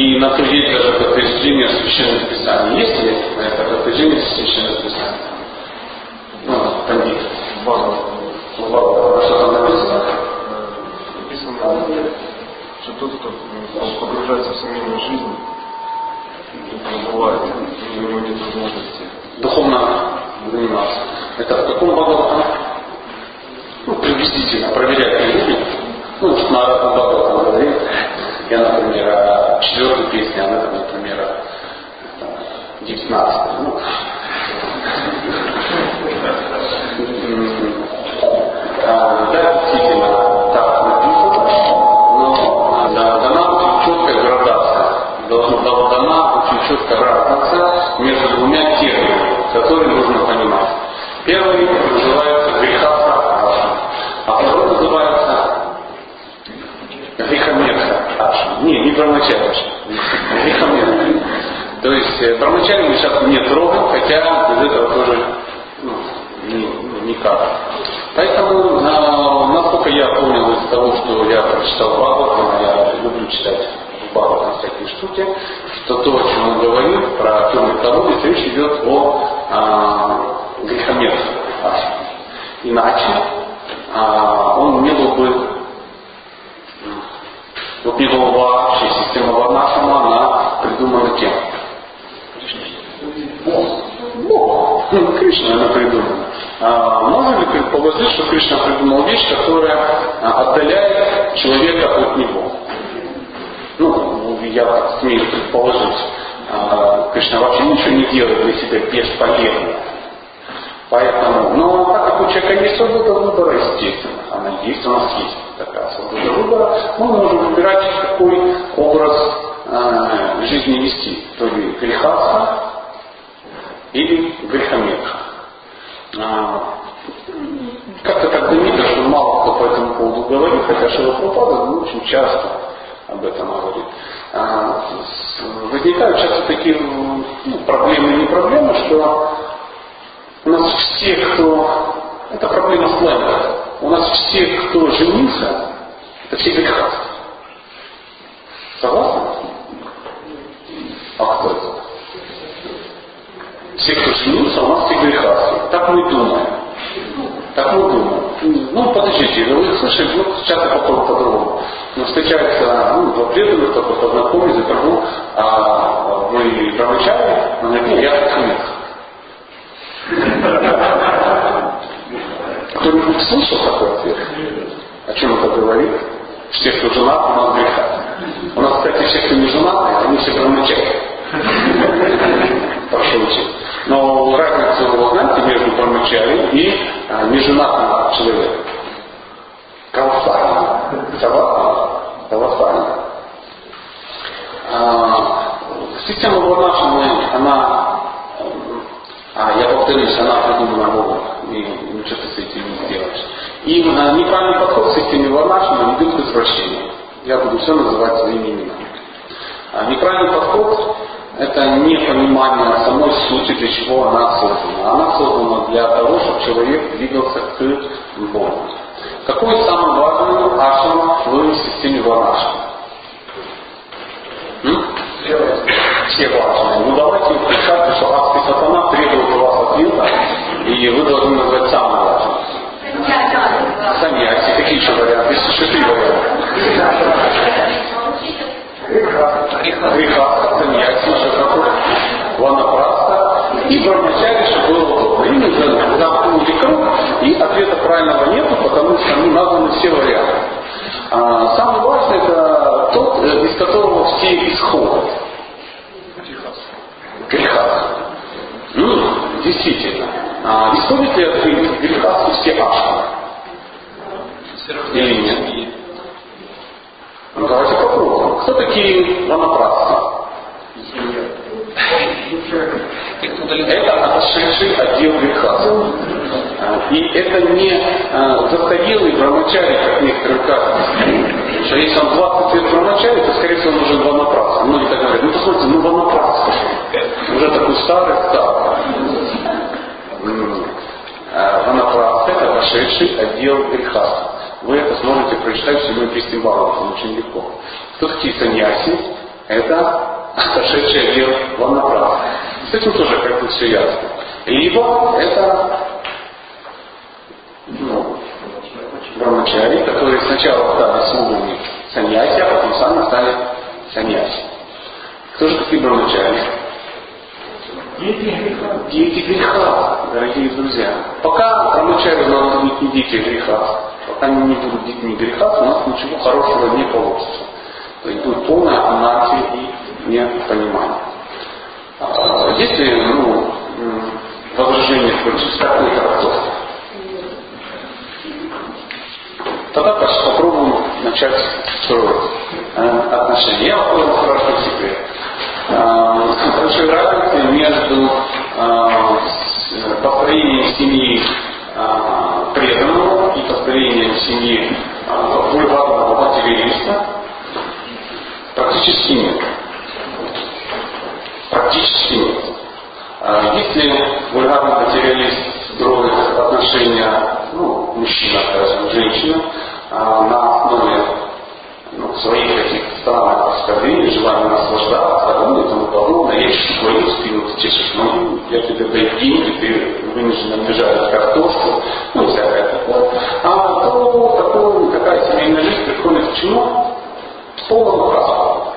И на то есть даже подтверждение священных писаний. Есть ли это подтверждение священных писаний? Ну, пандит. Что там написано? Написано, что тот, кто погружается в семейную жизнь, бывает, у него нет возможности. Духовно заниматься. Это в каком Бхагаватам? Ну, приблизительно проверять будем. Ну, на разных Бхагаватам говорит. Я, например, четвертой песне, она, например, о девятнадцатой. Ну, а, да, действительно, так написано, но да, дана четкая градация. Дана очень четкая разница между двумя терминами, которые нужно понимать. Первый называется греха а второй называется грехомерка Аша. Не, не. То есть э, брамачария мы сейчас не трогаем, хотя без этого тоже ну, ну, никак. Поэтому, насколько я понял из того, что я прочитал Бхагаватам, я люблю читать Бхагаватам всякие штуки, что то, о чем он говорит, про темный колодец, речь идет о а, грехомерстве. Иначе а, он не был бы вот не было вообще система Варнашама, она придумана кем? Бог. Бог. Ну, Кришна она придумана. А, можно ли предположить, что Кришна придумал вещь, которая а, отдаляет человека от него? Ну, я так смею предположить. А, Кришна вообще ничего не делает для себя бесполезно. Поэтому, но так как у человека есть свобода выбора, естественно, она есть, у нас есть такая свобода выбора, мы можем выбирать, какой образ э, жизни вести. То ли грехаться или грехомерка. А, как-то так знаменито, что мало кто по этому поводу говорит, хотя Шилапрапада ну, очень часто об этом говорит. А, возникают часто такие ну, проблемы и не проблемы, что у нас все, кто... Это проблема сленга. У нас все, кто женился, это все грехасты. Согласны? А кто это? Все, кто женился, у нас все грехасты. Так мы думаем. Так мы думаем. Ну, подождите, вы слышали, ну, часто походу по-другому. Но встречаются ну, два преданных, только познакомились, и тому, а вы промычали, но нет, я как хамец. Кто-нибудь слышал такой ответ? О чем это говорит? Все, кто женат, у нас греха. У нас, кстати, все, кто не женат, они все промычают. Прошу учить. Но разницу, вы знаете, между промычали и а, неженатым человеком. Колоссально. Согласны? Колоссально. А, система Варнашины, она а я повторюсь, она придумана Богом, и ничего с этим не сделаешь. И а, неправильный подход с этими варнашами ведет к извращению. Я буду все называть своими именами. А неправильный подход – это не понимание самой сути, для чего она создана. Она создана для того, чтобы человек двигался к Богу. Какой самый важный ашрам в системе варнаши? Все важные. Ну давайте представьте, что адский сатана требует у вас ответа, и вы должны назвать самый важный. Саньяси, какие еще варианты? Есть еще три варианта. Греха, саньяси, еще какой? Ванапраста и брамачари, чтобы было удобно. И мы замкнули круг, и ответа правильного нету, потому что ну, названы все варианты. А, самый важный это тот, э, из которого все исходят. Греха. Ну, действительно. А, исходит ли от греха все ашры? Или нет? Ну, давайте попробуем. Кто такие ванапрасты? Это отошедший отдел греха. И это не а, застарелый брамачари, как некоторые кажется. Что если он 20 лет брамачари, то, скорее всего, он уже ванапраст. Многие так говорят, ну посмотрите, ну ванапраст уже такой старый старый. Ванапраст это вошедший отдел греха. Вы это сможете прочитать в песне Бхагаватам очень легко. Кто такие саньяси? Это отошедший отдел ваннаправа. С этим тоже как бы все ясно. Либо это ну, брамачари, которые сначала стали слугами саньяси, а потом сами стали саньяси. Кто же такие брамачари? Дети греха. Дети греха, дорогие друзья. Пока брамачари должны быть не дети греха, пока они не будут детьми греха, у нас ничего хорошего не получится. То есть будет полная анархия и непонимание. А, если ну, возражение против такой трактовки, Тогда попробуем начать строить э, отношения. Я вам хорошо секрет. Большой разницы между э, построением семьи преданного и построением семьи вульгарного материалиста практически нет. Практически нет. Если вульгарный материалист строит отношения ну, мужчина, скажем, женщина, а, на основе ну, своих каких-то странных оскорблений, желания наслаждаться, ну и тому подобное, я ищу твою спину, ты чешешь мою, я тебе даю деньги, ты вынужден обижать картошку, ну всякое такое. А то такое, такая семейная жизнь приходит к чему? Полному распаду.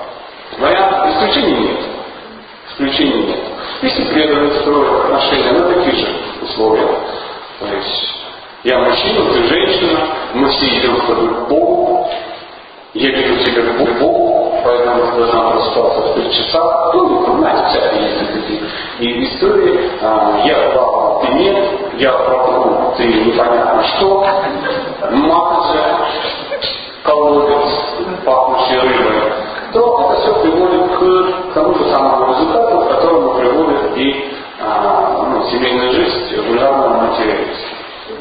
Вариант исключений нет. Исключений нет. Если преданность строят отношения на таких же условиях, то есть я мужчина, ты женщина, мы все идем с тобой к Богу. Я веду тебя к Богу, поэтому ты должна просыпаться в 3 часа. Ну, знаете, всякие есть такие и. А, я папа, ты нет, я папа, ты непонятно что. Маточа, колодец, пахнущий рыбой. То это все приводит к тому же самому результату, к которому приводит и а, ну, семейная жизнь в вульгарном материализме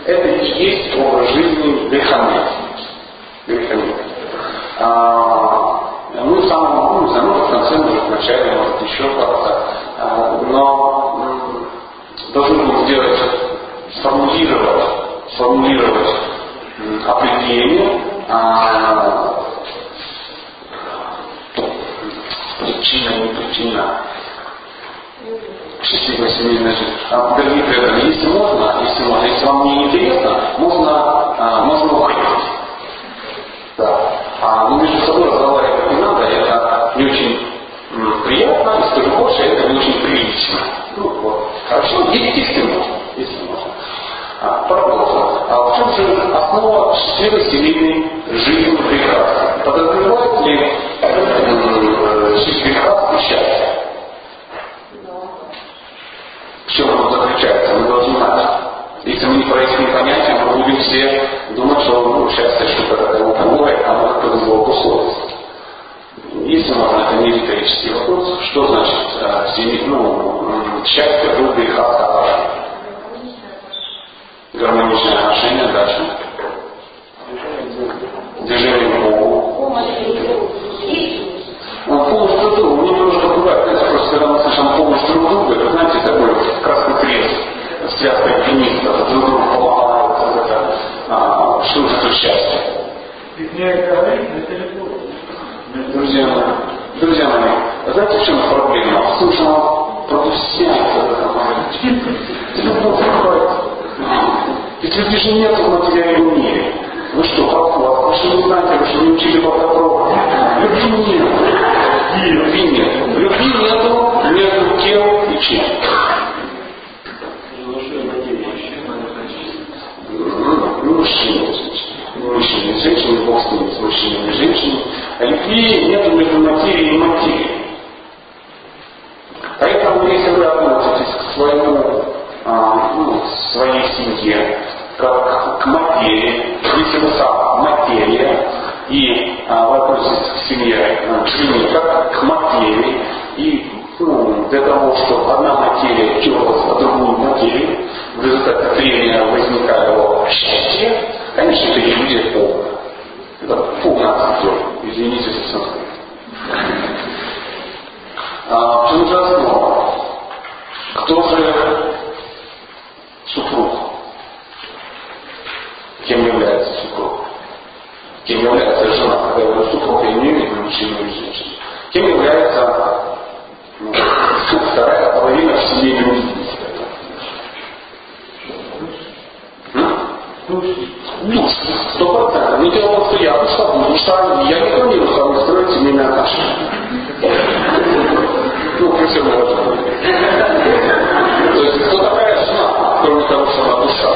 это и есть образ жизни грехомет. Грехомет. А, ну, в самом, знаю, ну, в конце, может, в начале, может, еще как-то. А, но должны будем сделать, сформулировать, сформулировать определение а, причина, не причина счастливая семейная жизнь. А, преданные, если можно, если можно, если вам не интересно, можно, а, можно уходить. Вот. Хорошо, если, можно. А, продолжим. А в чем же основа счастливой семейной жизни прекрасной? Подразумевает ли э, жизнь прекрасное счастье? В чем оно заключается? Мы должны знать. Если мы не проясним понятия, мы будем все думать, что ну, счастье что-то такое уповое, а мы как-то сбоку совесть. Если можно, это не риторический вопрос, что значит э, ну, счастье в греха Гармоничные отношения, дальше. Движение к Богу. Он полностью друг, мне немножко бывает, знаете, просто когда мы слышим помощь друг друга, это, знаете, такой красный крест, связка альпинистов, друг другу помогают, вот это, а, что это счастье? Друзья мои, друзья мои, знаете, в чем проблема? В он продуссиант в этом моменте. Любовь приходит. Ведь любви же нет в материальном мире. Вы что, прохлад? Вы что не знаете, вы что не учили Богдопрова? Любви нет. Любви нет. Любви нету между кем и чем. Ну, мужчина, мужчина женщина, Бог с ними, с мужчиной и женщиной. А любви нет между материей и материей. Поэтому, если вы относитесь к своему, а, ну, своей семье, как к материи, если вы сам материя, и а, вы относитесь к семье, к семье как к материи, и ну, для того, чтобы одна материя терлась на другую материю, в результате трения возникало счастье, конечно, это иллюзия полная. Это полный отступ, извините за санскрит. Тут основа. Кто же супруг? Кем является супруг? Кем является жена? Когда я говорю супруг, я не имею мужчину или женщину. Кем является ну, вторая а половина в семье людей? душ, ну, сто процентов. Не дело что я душа, потому что я не планирую с вами строить семейные отношения открытие было. То есть, кто такая жена, кроме того, что она душа?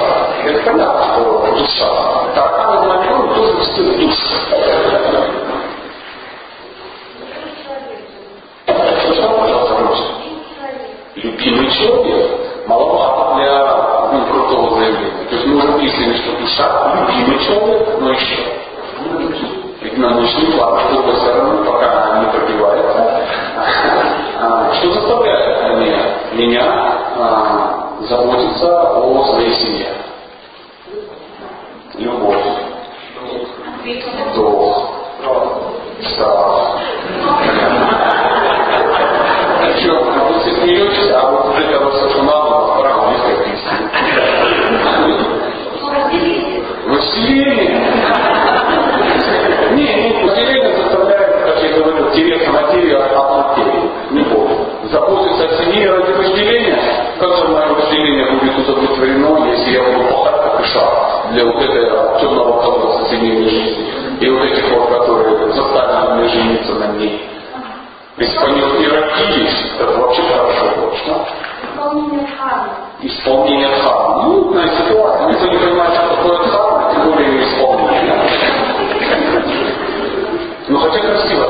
Это понятно, что душа. Так, она на него тоже стоит душа. Любимый человек маловато для ну, крутого заявления. То есть мы уже выяснили, что душа любимый человек, но еще. Ну, Ведь нам нужны планы, чтобы все равно меня а, заботиться о своей семье. Любовь. Вдох. Страх. Че, вы все смеетесь, а вот это вот все, что надо, пора, Вы сильнее. я буду хватать шар для вот этой а, темного конца семейной жизни. И вот этих вот, которые заставили мне жениться на ней. исполнил бы это вообще хорошо было, что? Исполнение дхармы. Исполнение дхармы. Ну, на ситуация. Никто ну, не понимает, что такое дхарма, тем более ее исполнение. Ну, хотя красиво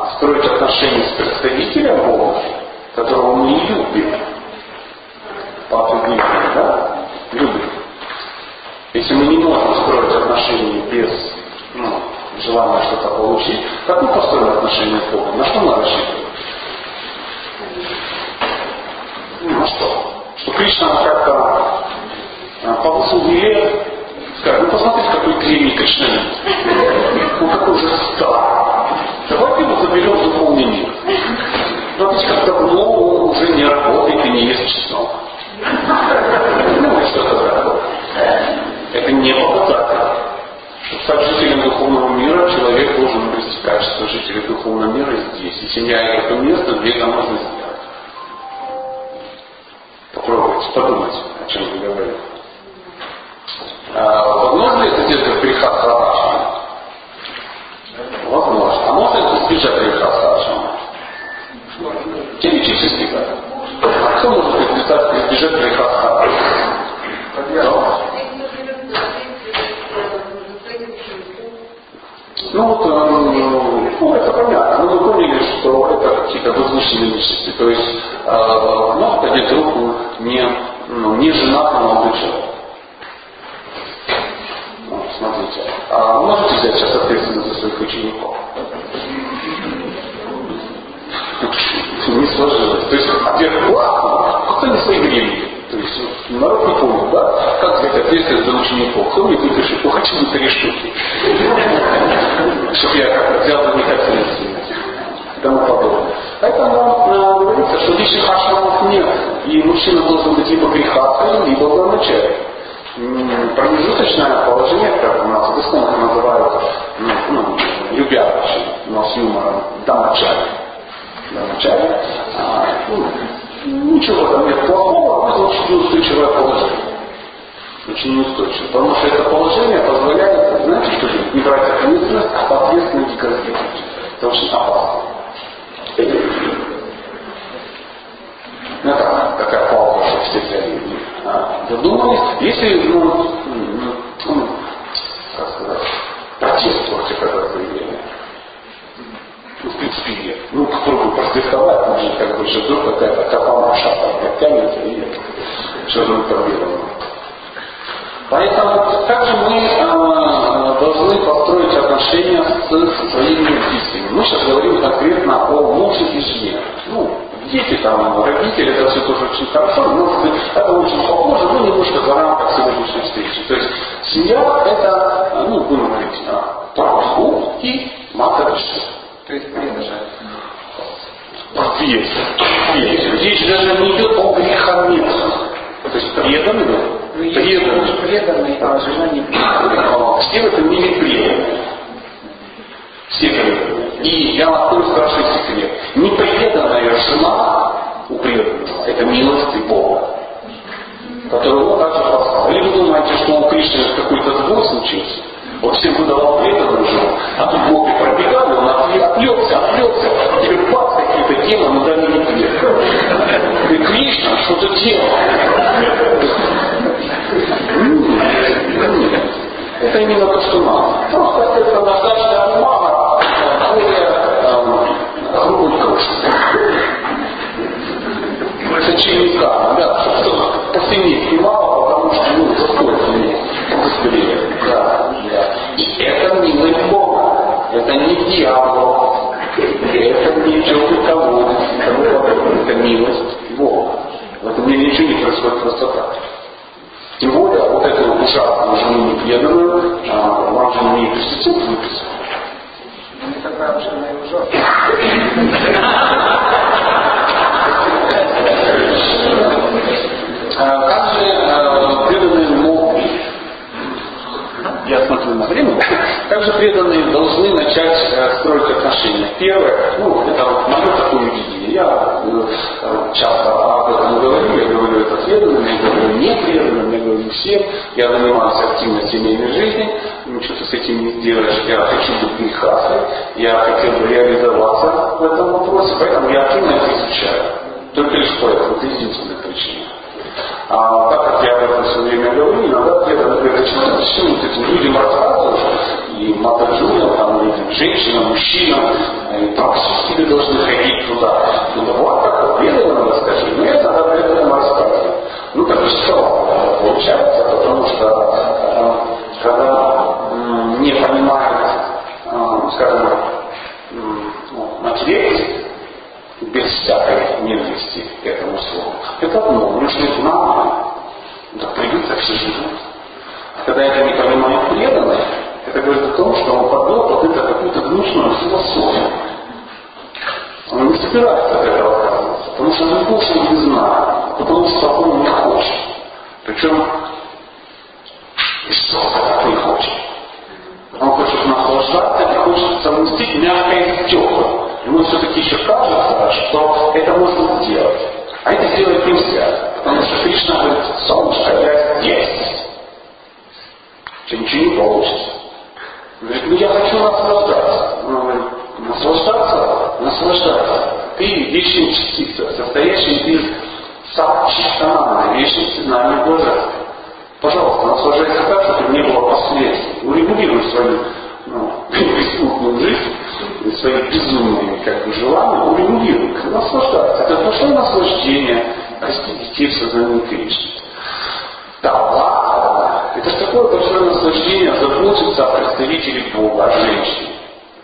а, строить отношения с представителем Бога, которого мы не любим, по определению, да, любим. Если мы не можем строить отношения без ну, желания что-то получить, как мы построим отношения с Богом? На что мы рассчитываем? Ну, на что? Что Кришна как-то а, повысил вверх, скажет, ну посмотрите, какой древний Кришнанин. Ну какой же стар. Давайте его заберем в духовный мир. Смотрите, как давно он уже не работает и не ест чеснок. Ну, и что-то такое. Это не показатель. Чтобы стать жителем духовного мира, человек должен обрести качество жителя духовного мира здесь. Если не это место, где это можно сделать. Попробуйте, подумайте, о чем вы говорите. А, возможно это сделать греха Сарашана? А это избежать греха Сарашана? Теоретически да. А кто может избежать, избежать греха Сарашана? Ну вот, э, ну это понятно. Но мы поняли, что это какие-то возвышенные личности. То есть э, может поднять руку не, ну, не молодой человек. Ну, смотрите. А можете взять сейчас ответственность за своих учеников? Не сложилось. То есть ответ классно, кто не свои времени. То есть народ не помнит, да? Как взять ответственность за учеников? Кто мне выпишет? Хочу бы три штуки. Чтобы я взял за них ответственность. И тому подобное. Поэтому э, говорится, что личных ашрамов нет. И мужчина должен быть либо грехатым, либо брамачарем. Промежуточное положение, как у нас в исконах называют, ну, ну, любя но с юмором, дамачари. Дамачари. А, ну, Ничего там нет плохого, но это очень неустойчивое положение. Очень неустойчивое. Потому что это положение позволяет, знаете, что? Не брать ответственность, а ответственно деградировать. Это очень опасно. Ну, это такая пауза, чтобы все а, задумались. Если, ну, ну, как сказать, протест против этого заявления, ну, в принципе, нет. Ну, попробуй постриховать, может, как бы же вдруг какая-то копана шапка подтянется и что-то проблема. Поэтому также мы а, должны построить отношения с, со своими близкими. Мы сейчас говорим конкретно о муже и жене. Ну, дети, там, родители, это все тоже очень хорошо, но это очень похоже, но немножко за рамках сегодняшней встречи. То есть семья это, ну, будем говорить, папа и родители. То есть предажать. Есть. Есть. Речь даже не идет о греховницах. То есть преданный, Ну, преданный. муж преданный, а жена не преданная. Все в этом мире преданные. Все преданные. И я открою страшный секрет. Непреданная жена у преданного – это милость Бога, которую он также послал. Или вы думаете, что у Кришны какой-то сбой случился? Он всем выдавал преданную жену, а тут гопи пробегали, он отвлекся, отвлекся, теперь бац, какие-то демоны дали не И Кришна что-то делал. Это именно то, что надо. Просто это наждачная бумага, более эм, крошки. Сочинника, да, по стене снимал, потому что, ну, мне. Господи, да, да. И это милость Бога. Это не дьявол. Это не колодец. Это милость Бога. В этом мире ничего не происходит просто так. Тем более, вот эту ужасную жену непреданную, а, вам же не преступник выписал. Не такая уж она и ужасная. А, Как же э, преданные могут, я смотрю на время, как же преданные должны начать э, строить отношения? Первое, ну, это вот мое такое видение. Я э, часто об этом говорю, я говорю это преданным, я говорю не преданным, я говорю всем, я занимаюсь активно семейной жизнью, ничего ты с этим не сделаешь, я хочу быть грехасой, я хотел бы реализоваться в этом вопросе, поэтому я активно это изучаю. Только лишь поэтому, это единственная причина. А так как я об этом все время говорю, иногда где-то, например, начинаю зачем вот этим людям рассказывать, и матаджунам, там, этим женщинам, мужчинам, и практически должны ходить туда. Ну, давай как-то преданно расскажи. Ну, я тогда преданно рассказываю. Ну, так что получается, потому что э, когда не понимают, э, скажем, м, материалист, без всякой ненависти к этому слову. Это одно, нужно знание. Да привыться все живут. Когда это не понимает преданный, это говорит о том, что он под это какую-то гнусную философию. Он не собирается от этого отказываться, потому что он должен не знать, потому что он не хочет. Причем жестоко так не хочет. Он хочет наслаждаться и хочет совместить мягкое с теплым. Ему все-таки еще кажется, что это можно сделать. А это сделать нельзя. Потому что Кришна говорит, солнышко, я здесь. Что ничего не получится. Говорит, ну я хочу наслаждаться. Он говорит, наслаждаться? Наслаждаться. Ты вечная частица, состоящая из сапчистанана, вечной сознания блаженства. Пожалуйста, наслаждайся так, чтобы не было последствий. Урегулируй свою ну, преступную жизнь, свои безумные как бы, желания, урегулируй, наслаждайся. Это большое наслаждение растить детей в сознании Кришны. Да, ладно. Это же такое большое наслаждение заботиться о представителе Бога, о женщине.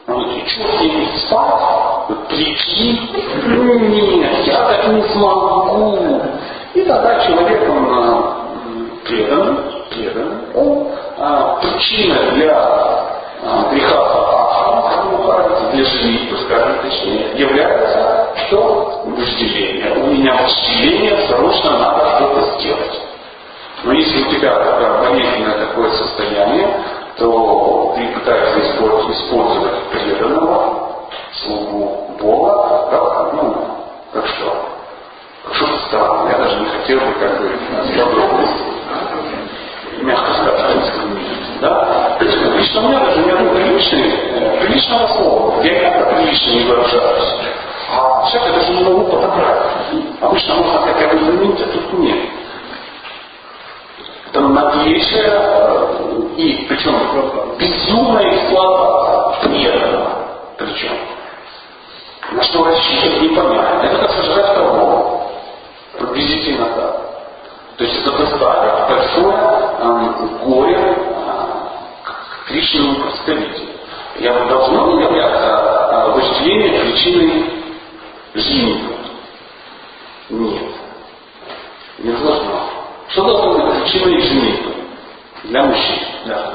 Он говорит, что с ними спать? Вот прикинь, нет, я так не смогу. И тогда человек, он а, предан, предан, он а, причина для а, греха Ахара, для женитьбы, скажем точнее, является что? Вожделение. У меня вожделение, срочно надо что-то сделать. Но если у тебя болезненное такое состояние, то ты пытаешься использовать, использовать преданного, слугу Бога, как, ну, как что? Как что-то странное. Я даже не хотел бы как бы подробности. Мягко скажем, да? То есть лично у меня даже ни одной приличной, приличного слова. Я никогда прилично не выражаюсь. А я даже не могу подобрать. Обычно можно бы заменить, а тут нет это наглейшая и причем безумная эксплуатация преданного. Причем. На что рассчитывать непонятно. Это как сожрать корову. Приблизительно так. То есть это доставит большое э, горе э, к Кришнину представителю. Я должно ли являться э, вожделение причиной жизни? Нет. Не должно. Что должно быть причиной женитьбы для мужчин? Да.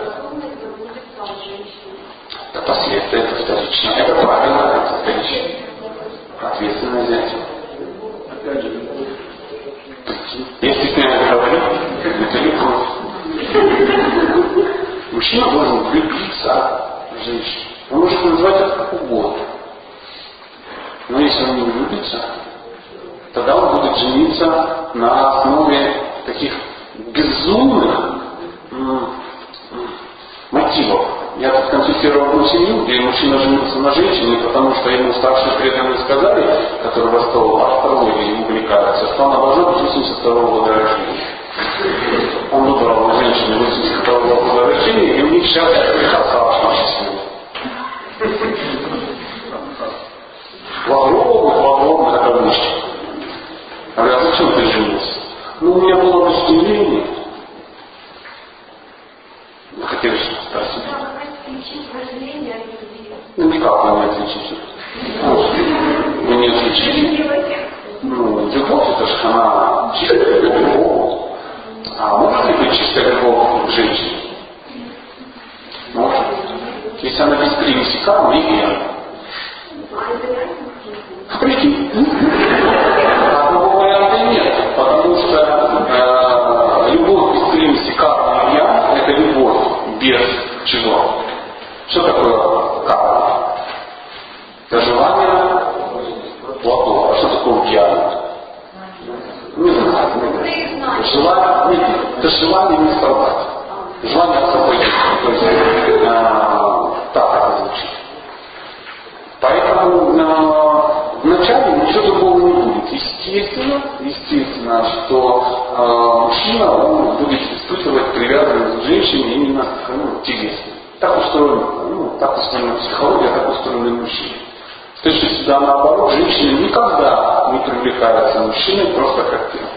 Это последствия, это вторично. Это правильно, это вторично. Ответственное. Опять же, Я стесняюсь говорить, это любовь. Мужчина должен влюбиться в женщину. Он может назвать это как угодно. Но если он не влюбится, тогда он будет жениться на основе таких безумных мотивов. Я тут консультировал одну семью, где мужчина женился на женщине, потому что ему старшие преданные сказали, которые в астрологией увлекаются, что она должна быть 82 года рождения. Он выбрал женщину 82 года рождения, и у них сейчас счастливый. В огромных, в огромных кавычках. А говорят, зачем ты женился? Ну, у меня было вожделение. Вы хотели что-то спросить? Ну, никак вы не отличите. Вы не отличите. Ну, любовь это же она чистая любовь. А может ли быть чистая любовь к женщине? Может. Если она без примеси кармы и. Прикинь. Чего? Что такое карма? Это желание плохого. А что такое гьяна? Не знаю. желание, нет, это желание не страдать. Желание освободиться. То есть, э, так это звучит. Поэтому э, вначале ничего другого не. Естественно, естественно, что э, мужчина он будет испытывать привязанность к женщине именно ну, телесно. Так устроена, ну, так устроена психология, так устроены мужчины. То есть всегда наоборот, женщина никогда не привлекается мужчиной просто как тело.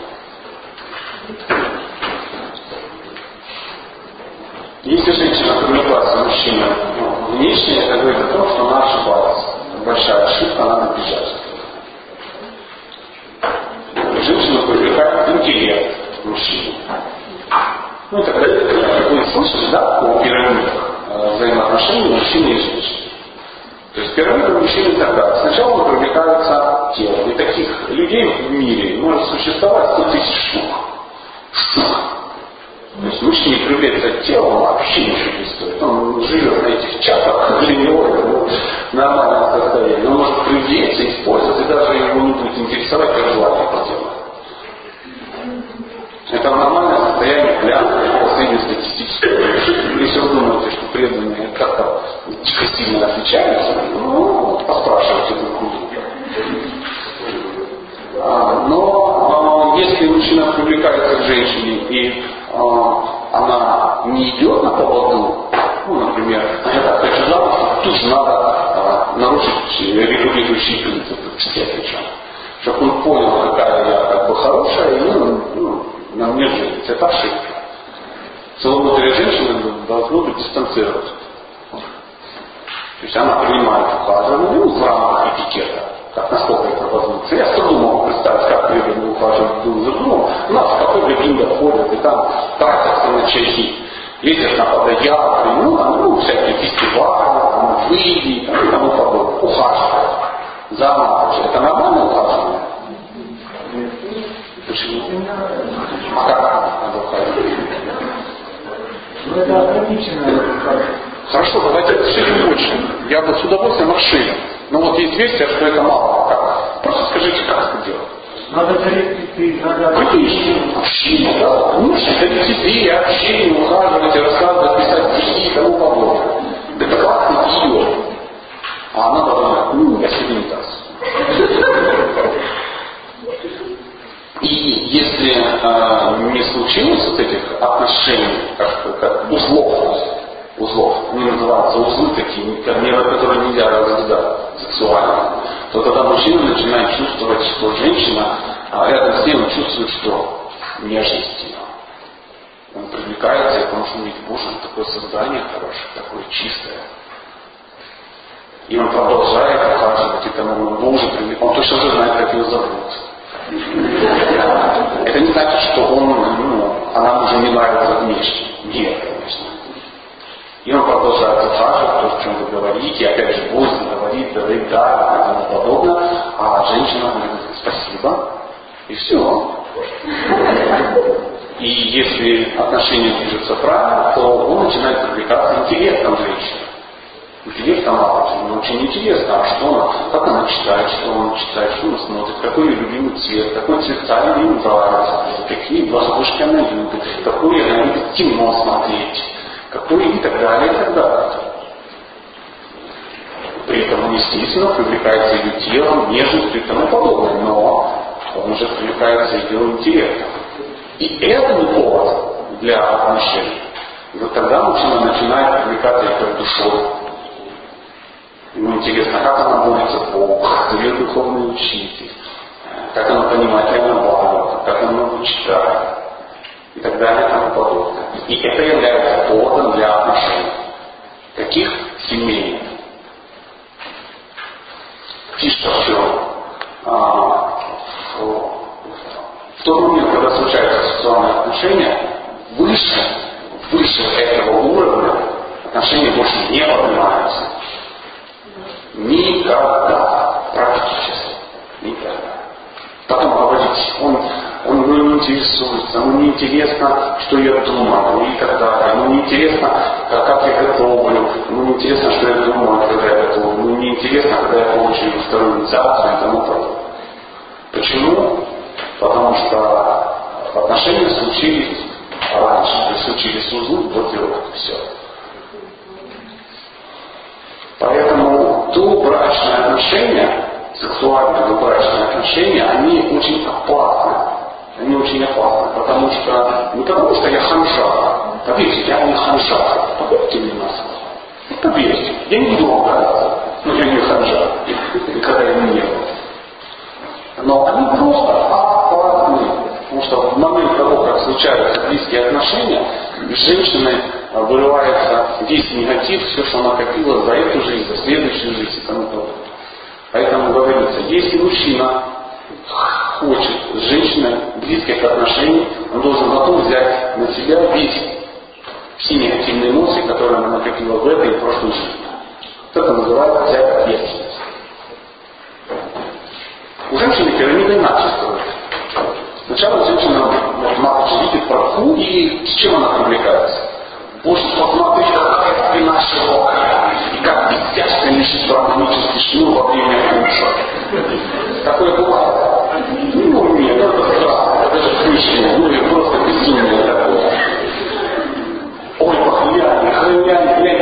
Если женщина привлекается мужчиной ну, внешне, это говорит о том, что она ошибается. Большая ошибка, надо бежать. Женщину привлекает интеллект мужчины. Ну, тогда вы слышали, да, о пирамидах э, взаимоотношений мужчины и женщины. То есть пирамида мужчины тогда. Сначала он привлекается телом. И таких людей в мире может существовать 100 тысяч штук. Штук. То есть мужчине привлекся телом вообще ничего не стоит. Он живет на этих чатах, для него это ну, нормальное состояние. Он может привлечься, использовать, и даже его не будет интересовать, как желание телу. Это нормальное состояние для среднестатистического. Если вы думаете, что преданные как-то сильно отличаются, ну, поспрашивайте друг у друга. А, но а, если мужчина привлекается к женщине и а, она не идет на поводу, ну, например, я так хочу замуж, тут же надо а, нарушить регулирующие принципы причем. Чтобы он понял, какая я как бы хорошая, и ну, ну, на мне женится. Это ошибка. Целомудрие женщины должно быть дистанцироваться. То есть она принимает ухаживание ну, в рамках этикета. Как насколько это возможно. Я с трудом могу представить, как преданные ухаживают друг за другом. У нас в кафе Гринда ходят и там тратятся на чайки. Ездят на подояры, ну, там, ну, всякие фестивали, там, выйди и тому подобное. Ухаживают. За Это нормальное ухаживание? Почему? А как надо ухаживать? Ну это ограниченное Хорошо, давайте обсудим больше. Я бы с удовольствием расширил. Но вот есть версия, что это мало. Как? Просто скажите, как это делать. Надо дарить надо... Конечно, общение, да. Конечно, дарить себе, общение, ухаживать, рассказывать, писать стихи и тому подобное. Это классный ее. А она должна, ну, я себе не даст. И если э, не случилось вот этих отношений, как, как узлов, узлов, они называются узлы такие, которые нельзя развязать сексуально, то тогда мужчина начинает чувствовать, что женщина а рядом с ним чувствует, что нежность ее. Он привлекается, потому что он видит, боже, такое создание хорошее, такое чистое. И он продолжает ухаживать, и тому он уже привлек. Он точно же знает, как ее зовут. Это не значит, что он, ну, она уже не нравится внешне. Нет, конечно. И он продолжает ухаживать, то, о чем вы говорите, и опять же, гость говорит, говорит, да, и тому подобное, а женщина говорит, спасибо, и все. И если отношения движутся правильно, то он начинает привлекаться интеллектом женщины. Интеллект мало, ему очень интересно, а что она, как она читает, что она читает, что она смотрит, какой ее любимый цвет, какой цвета ей нравится, какие воздушки она любит, какой она любит темно смотреть, какой и так далее, и так далее. При этом естественно, привлекается ее телом, нежностью и тому подобное, но он уже привлекается ее интеллектом. И это не повод для отношений. И вот тогда мужчина начинает привлекаться ее душой, Ему интересно, как она борется Богу, кто ее духовный учитель, как она понимает реально как она читает и так далее и тому подобное. И это является поводом для отношений. Каких семейных? Фишка в? А, в, тот момент, когда случаются сексуальные отношения, выше, выше этого уровня отношения больше не поднимаются. Никогда. Практически. Никогда. Потом говорить, он, он ему не интересуется, ему не интересно, что я думаю ну и так далее, ему не интересно, как я готовлю, ему не интересно, что я думаю, когда я готовлю, ему не интересно, когда я получу вторую инициацию и тому подобное. Почему? Потому что отношения случились раньше, случились узлы, вот и вот, все. Поэтому то брачные отношения, сексуальные брачные отношения, они очень опасны они очень опасны, потому что не потому, что я ханжара, поверьте, я не ханжара, поверьте мне на слово, поверьте, я не буду ругаться, но я не ханжара, никогда им не был. Но они просто опасны, потому что в момент того, как случаются близкие отношения, женщины вырывается весь негатив, все, что накопила за эту жизнь, за следующую жизнь и тому подобное. Поэтому говорится, если мужчина хочет женщина близких отношений, он должен потом взять на себя весь все негативные эмоции, которые она накопила в этой и прошлой жизни. Это называется взять ответственность. У женщины пирамида иначе строится. Сначала женщина матушка видит парку и с чем она привлекается? Боже, посмотри, какая спина широкая, и как изящно лишит гармонический шнур во время курса. Какое бывает? Ну, нет, это прекрасно. Это же священное, ну, или просто безумное такое. Ой, похуяли, храняли,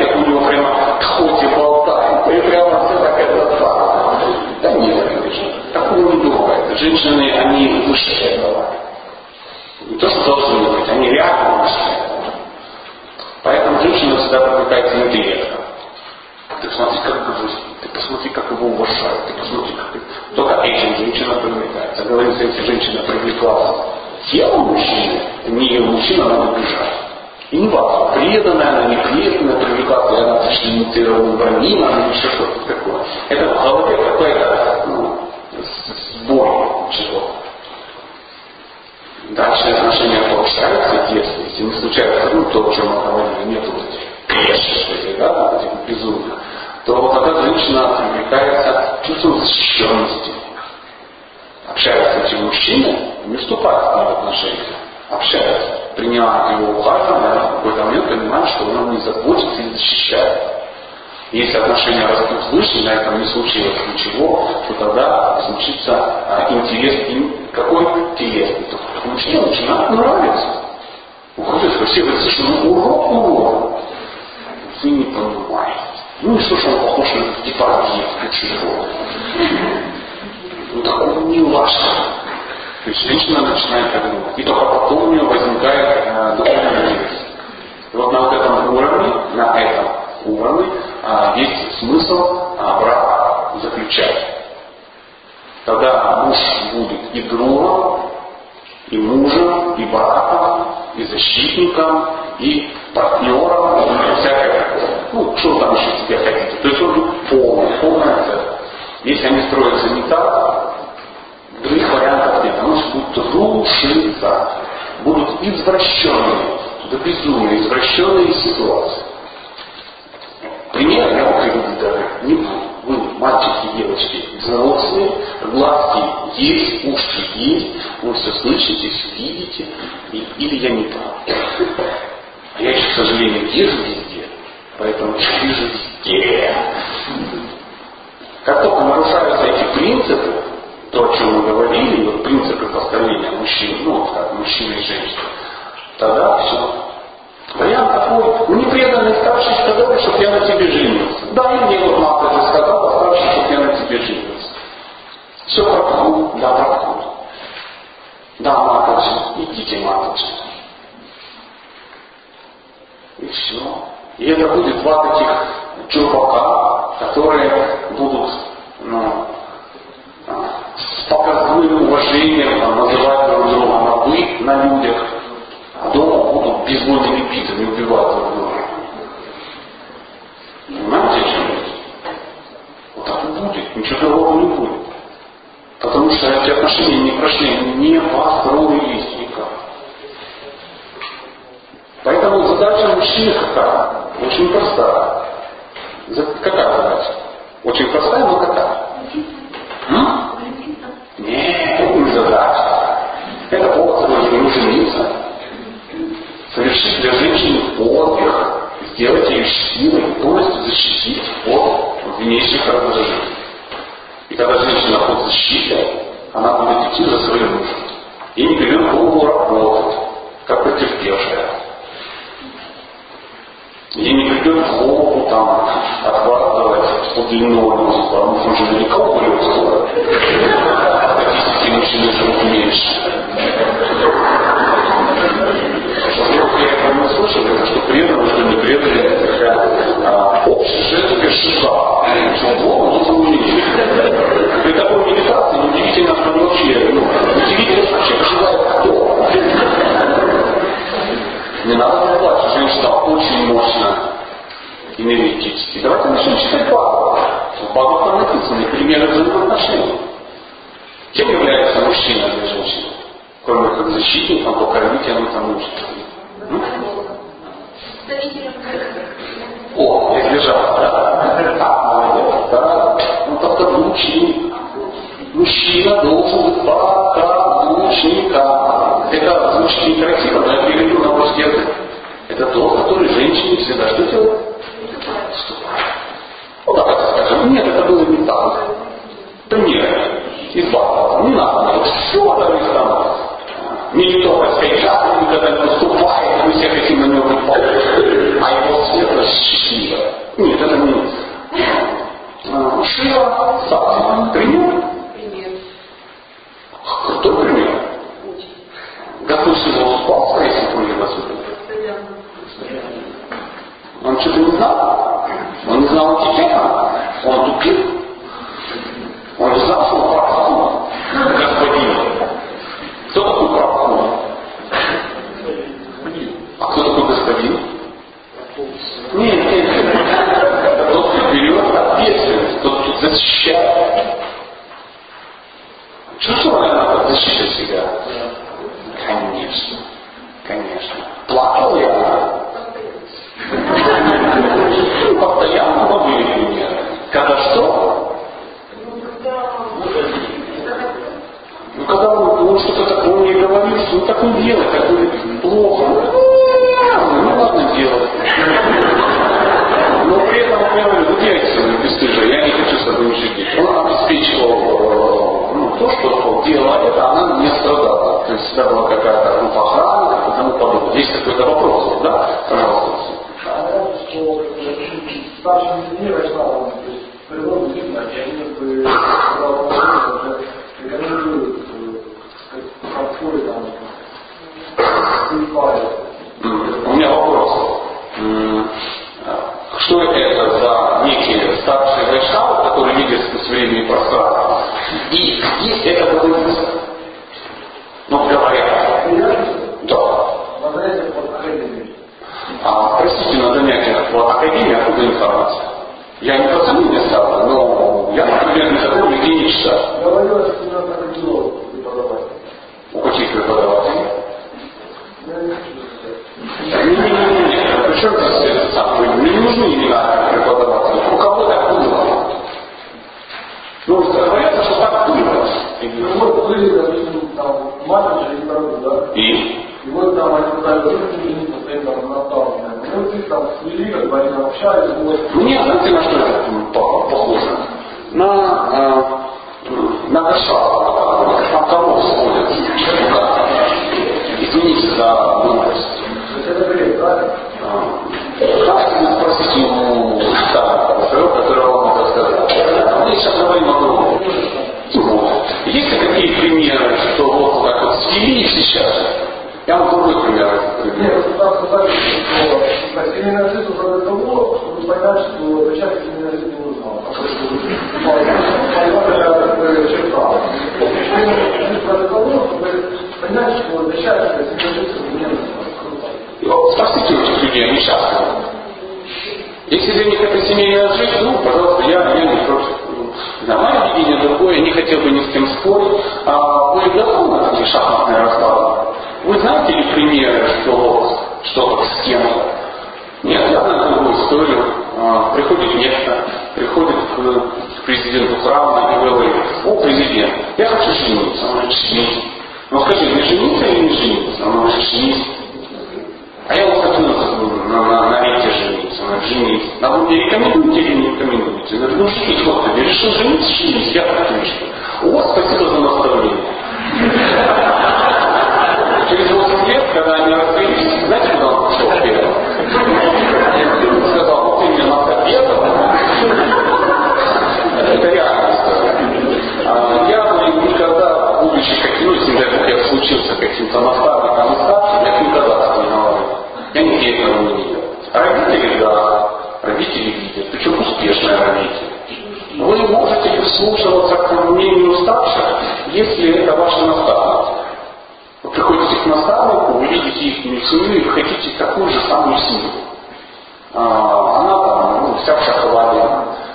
счастлива. Если для них это семейная жизнь, ну, пожалуйста, я, я не против. На мое видение другое, не хотел бы ни с кем спорить. А вы давно у нас не? Вы знаете ли примеры, что что с кем? Нет, я на другую историю. А, приходит некто, приходит э, к президенту храма и говорит, о, президент, я хочу жениться. Он говорит, женись. Ну скажи, мне жениться или не жениться? Он говорит, женись. А я вот хочу на, на, на Рите жениться, на жениться. А вы мне рекомендуете или не рекомендуете? Ну, я говорю, ну женись, Господи, решил жениться, женись, я отлично. О, спасибо за наставление. Через 8 лет, когда они расстались, знаете, куда он пошел первым? Я сказал, вот ты меня наставил. Это реальность история. А я никогда, будучи каким-то, как я случился каким-то наставником, Родители, да, родители видят, причем успешные родители. Вы можете прислушиваться к мнению старших, если это ваши наставники. Вы приходите к наставнику, вы видите их семью и хотите такую же самую семью. А, она там, ну, вся в шоколаде,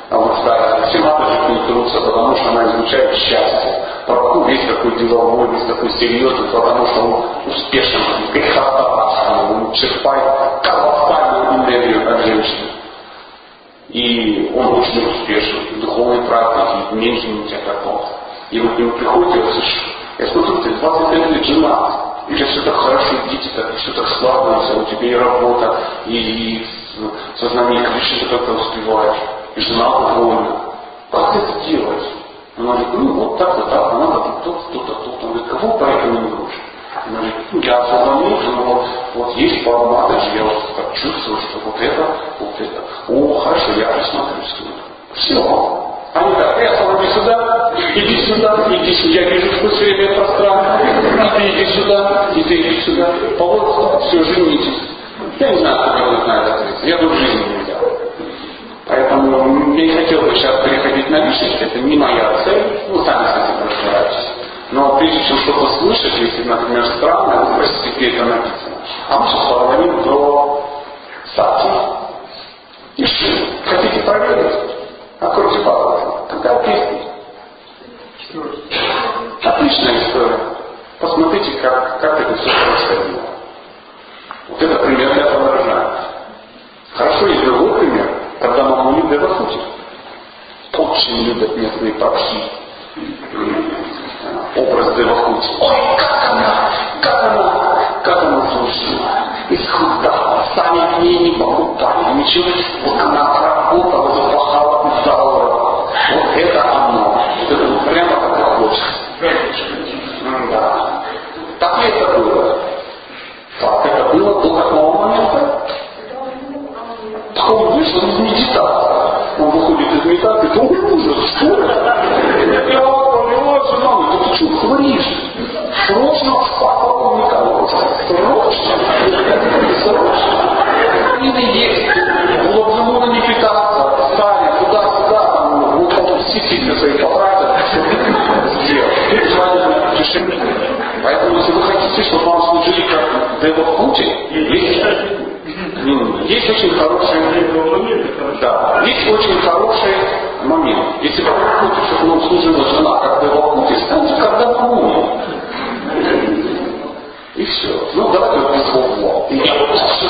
вот да, все матушки трутся, потому что она излучает счастье. Прабху весь такой деловой, весь такой серьезный, потому что он успешен, грехота, он черпает колоссальную энергию от женщины. И он очень успешен в духовной практике, в менеджменте каком И вы к нему и слышите, я смотрю, ты 25 лет женат, и у тебя все так хорошо, дети так, все так складывается, у тебя и работа, и, и сознание Кришны ты как-то успеваешь, жена. Как это делаешь? Она говорит, ну вот так, вот так, надо тут, тут, тут, тут. Он говорит, кого порекомендуешь? Она говорит, ну я не но вот, вот есть пару маточек, я вот так чувствую, что вот это, вот это. О, хорошо, я присмотрюсь к ним. Все. Они так, я иди сюда, иди сюда, иди сюда, я вижу сквозь время пространство, и ты иди сюда, и ты иди сюда. По все, женитесь. Я не знаю, кто мне знает ответить. Я бы в жизни не. Поэтому мне не хотелось бы сейчас переходить на личность, это не моя цель, ну, сами с этим разбирайтесь. Но прежде чем что-то слышать, если, например, странно, вы спросите, где это написано. А мы сейчас поговорим про сати. И что? Хотите проверить? Откройте Павлова. Какая песня? Отличная история. Посмотрите, как, как это все происходило. Вот это пример для подражания. Хорошо, есть другой пример, когда маму любят Девахути. Очень любят местные парши. Образ Девахути. Ой, как она, как она, как она служила. Исхудала, сами к ней не покупали, ничего. Вот она поработала, запахала долларов. Вот это оно. Это прямо как хочется. Да. Так ли это было? Так это было до какого момента? Так он вышел из медитации. Он выходит из медитации, то он ужас, что это? Я поняла, жена, ну ты что творишь? Срочно в папа Николаевич. Срочно. Срочно. Или есть. Лобзамуна не питаться. Стали туда-сюда, там, вот потом все сильно свои поправят, сделать. Тут желательно решение. Поэтому, если вы хотите, чтобы вам служили как Дева Пути, есть, есть очень хороший да, есть очень хороший момент. Если вы хотите, чтобы вам служила жена как Дева Пути, станьте Дева Муни. И все. Ну, давайте вот без слов. Я все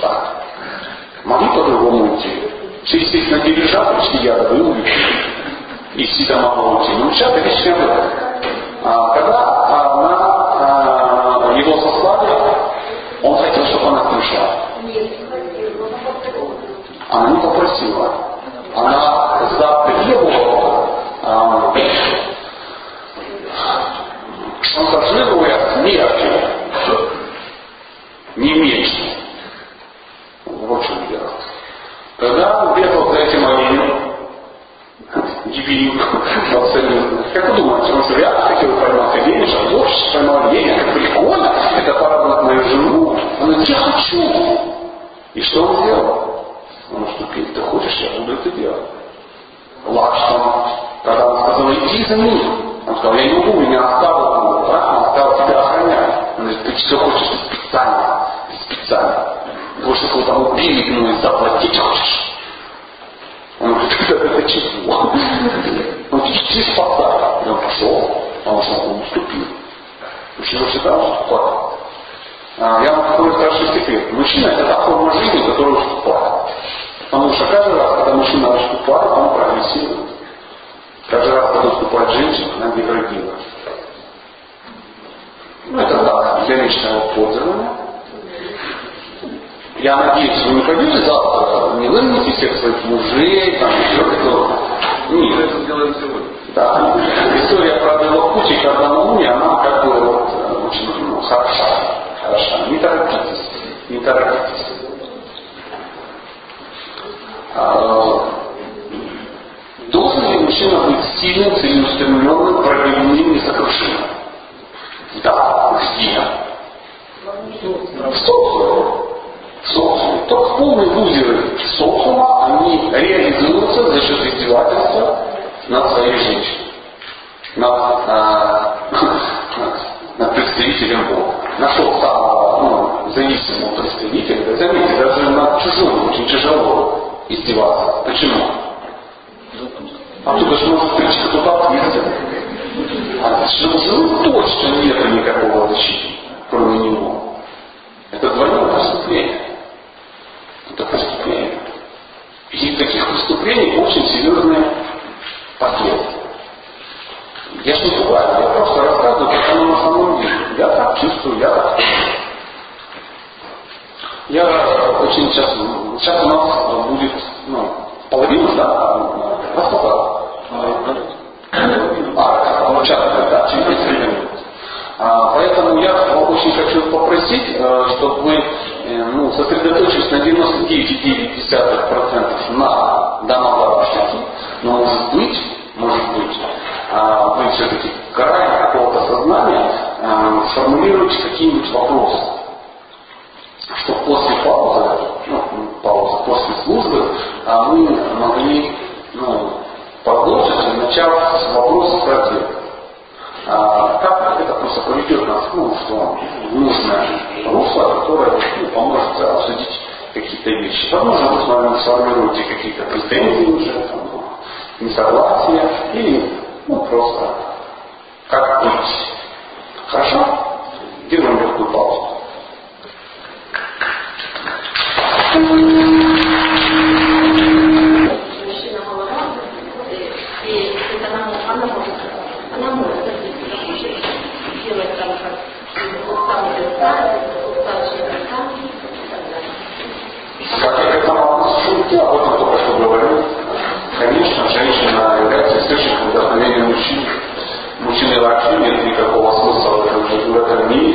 так. Могли по-другому уйти. Все, естественно, дирижабль, я был и всегда могла уйти. Но сейчас не об этом. А, когда она, а, его сослали, он хотел, чтобы она пришла. Она не попросила. Она затребовала, а, шантажируя смертью, не меньше. И что он сделал? Он уступил, ты хочешь, я буду это делать. Лакшман, когда он сказал, иди за ним. Он сказал, я не могу, меня оставил, он оставил тебя охранять. Он говорит, ты все хочешь специально, специально. Больше кого там убили, ну и заплатить хочешь. Он говорит, это чего? Он говорит, иди спасай. И он пошел, потому что он уступил. Мужчина всегда уступает. А, я вам открою страшный секрет. Мужчина это та форма жизни, которая уступает. Потому что каждый раз, когда мужчина уступает, он прогрессирует. Каждый раз, когда уступает женщина, она деградирует. Ну, это так, для личного пользования. Я надеюсь, вы не пойдете завтра, не вымните всех своих мужей, там, еще кто Мы это сделаем сегодня. Да. История про Белокути и Кардануни, она как бы вот, очень ну, хороша. Хороша. Не торопитесь. Не торопитесь. А, должен ли мужчина быть сильным, целеустремленным, правильным, несокрушимым? Да, где? В социуме. В. Только полные лузеры социума, они реализуются за счет издевательства над своей женщиной. Над, а, над представителем Бога. Нашел самого ну, зависимого представителя. Заметьте, даже над чужим очень тяжело издеваться. Почему? Оттуда же может прийти кто-то ответственный. А живу точно нет никакого защиты, кроме него. Это двойное преступление. Это преступление. И таких преступлений очень серьезные последствия. Я же не я просто рассказываю, как оно на самом деле. Я так чувствую, я так. Я очень часто, сейчас у нас будет, ну, половина, да, во сколько? А, получается, да, через 10 минут. А, поэтому я очень хочу попросить, э, чтобы вы э, ну, сосредоточились на 99,9% на домовладельстве. Но может быть, может быть, а, мы все-таки края какого-то сознания а, сформулировать какие-нибудь вопросы. Что после паузы, ну, паузы, после службы а мы могли ну, продолжить, начав с вопроса: и ответов. Как это просто поведет нас ну, в нужное русло, которое ну, поможет обсудить какие-то вещи. Возможно, вы с вами сформируете какие-то претензии уже, там, несогласия, и ну, просто как быть. Хорошо? Делаем легкую паузу. para mí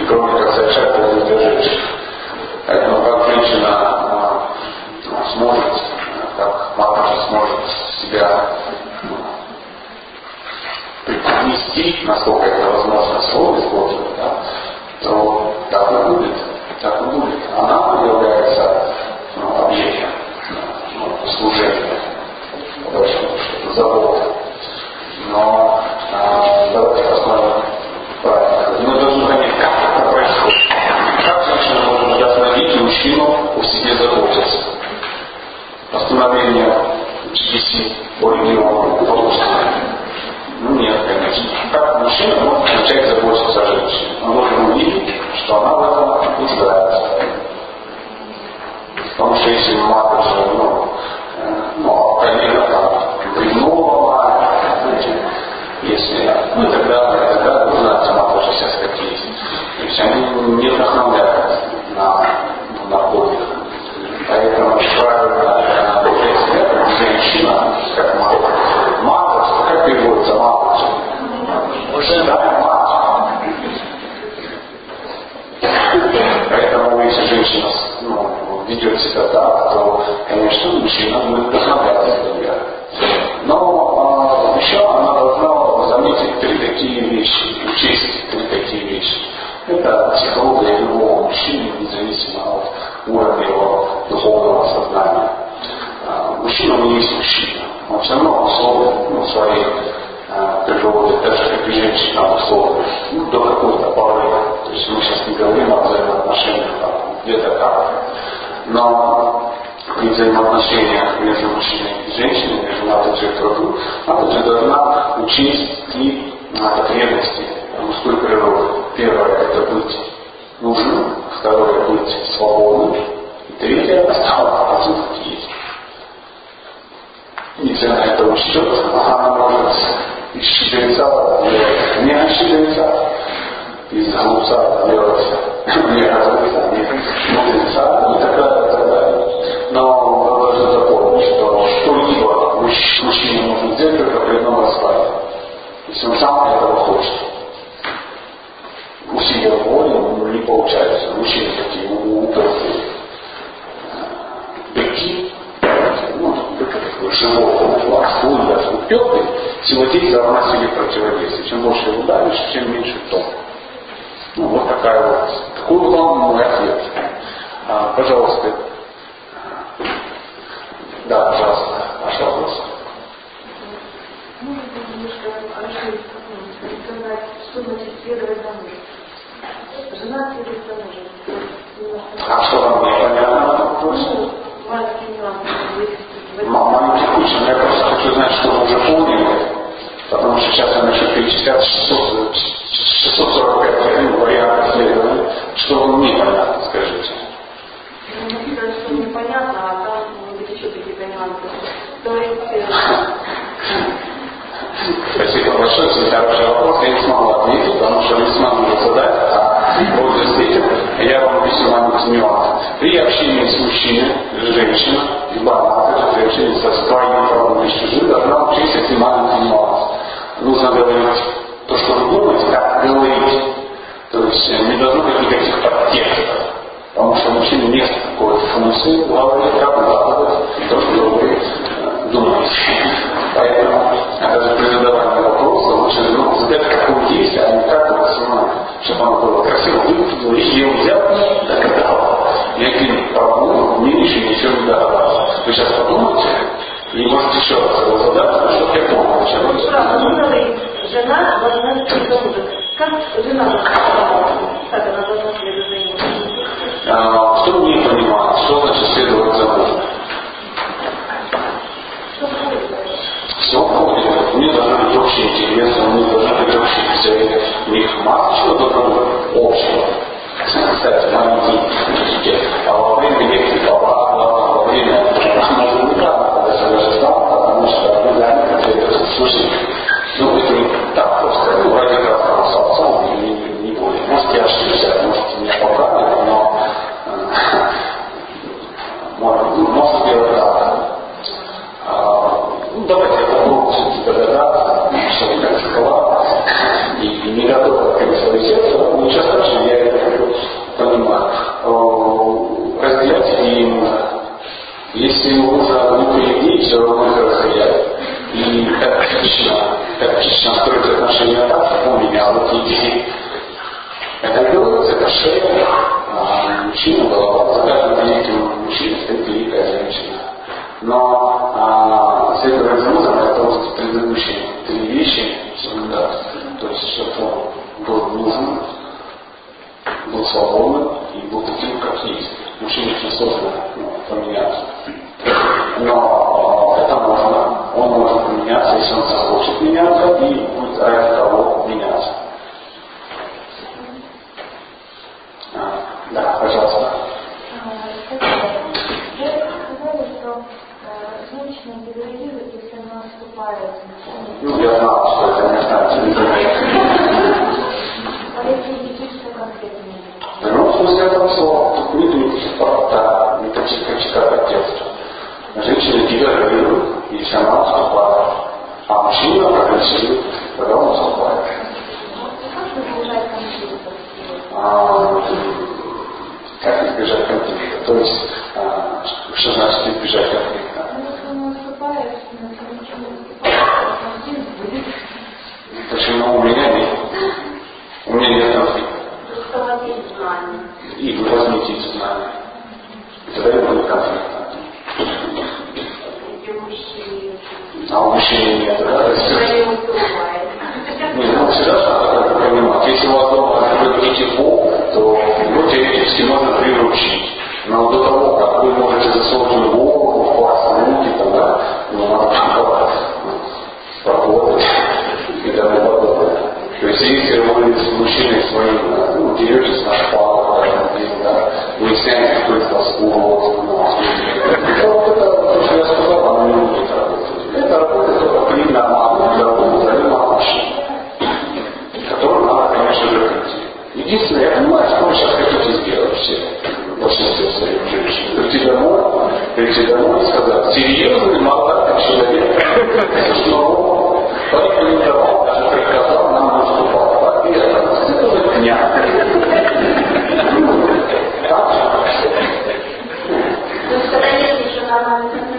нужно говорить то, что он думает, как говорить. То есть э, не должно быть никаких подтекстов. Потому что мужчине нет какой-то функции, главное, как угадывать а то, что вы думаете. Поэтому, опять же, при задавании вопроса лучше ну, задать, как он есть, а не как он чтобы оно было красиво выглядело, и я взял и догадал. Я к ним проблему, мне еще ничего не догадался. Вы сейчас подумайте, и может еще раз его задать, потому что я помню, чем он а Жена должна следовать. Как жена должна следовать за ним? А, кто не понимал, что значит следовать за мужем? Все помнит. У нее должны быть общие интересы, у нее должны быть общие цели. У них мало чего доброго общего. Кстати, маленький, а во время лекции по хотели слушать. Ну, это не шея, а, мужчина, голова, за каждым великим мужчиной стоит великая женщина. Но а, следовать за мужем это вот предыдущие три вещи соблюдать. То есть, чтобы он был нужен, был свободным и был таким, как есть. Мужчина очень сложно ну, поменяться. Но а, это можно, он может поменяться, если он захочет меняться и будет ради того меняться. А, да, пожалуйста. Вы сказали, что э, женщина генерализует, если она наступает. Ну, я знал, что это не конкретно? Ну, в смысле этого слова. Тут нет никаких правда, никаких качка текста. Женщина генералирует, если она наступает. А мужчина прогрессирует, когда он конфликтов? А, как избежать конфликта? То есть, а, что значит избежать конфликта? Ну, не. Почему у меня нет? У меня нет конфликта. И вы возьмите эти знания. И тогда не будет конфликта. А у мужчины нет, да? То есть. Нет, ну всегда надо понимать. Если у вас дома будет тепло, то его теоретически можно приручить. Но до того, как вы можете засунуть голову, впасть в руки, тогда ну, надо поработать и тому подобное. То есть если вы с мужчиной своим ну, деретесь на шпалах, да, выясняете, кто из вас урод, ну, домой, прийти домой и сказать, серьезный молодой человек, что порекомендовал, даже приказал нам наступать. Во-первых, сделать дня. Так же? То есть, когда есть еще нормальных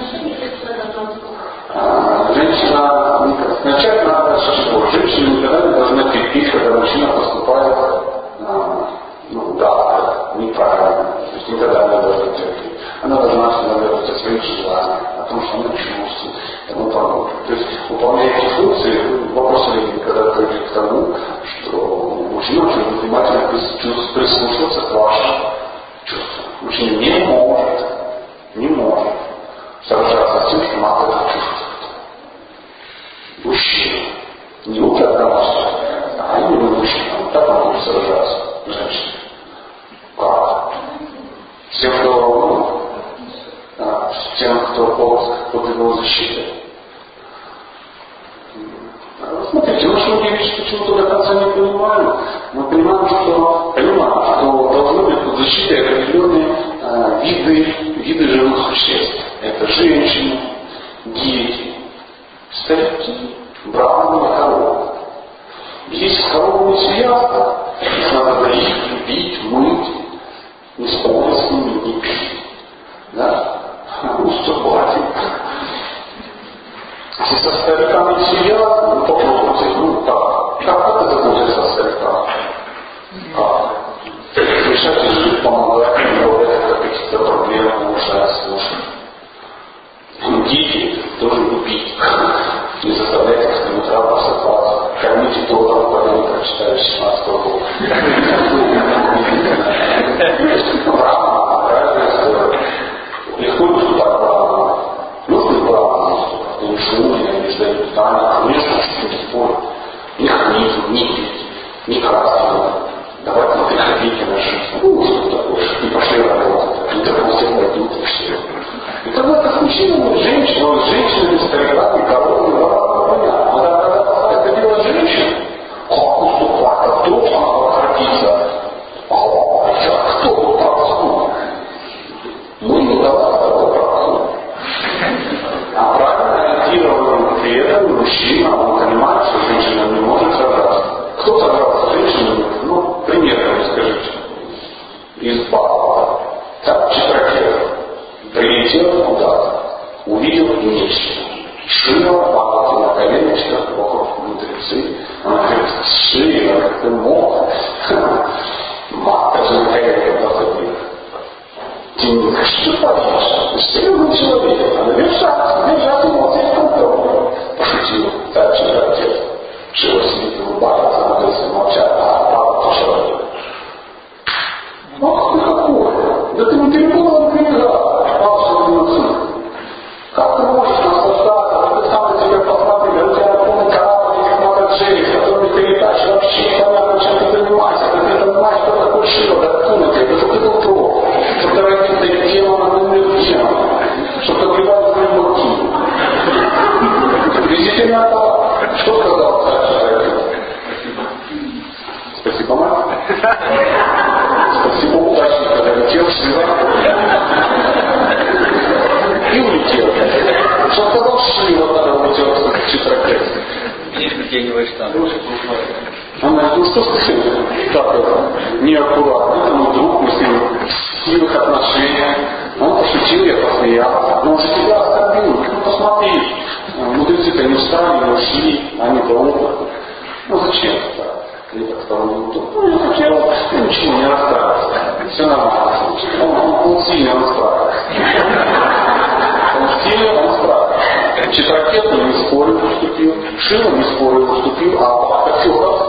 Шила не спорил, уступил. А Катюха спорит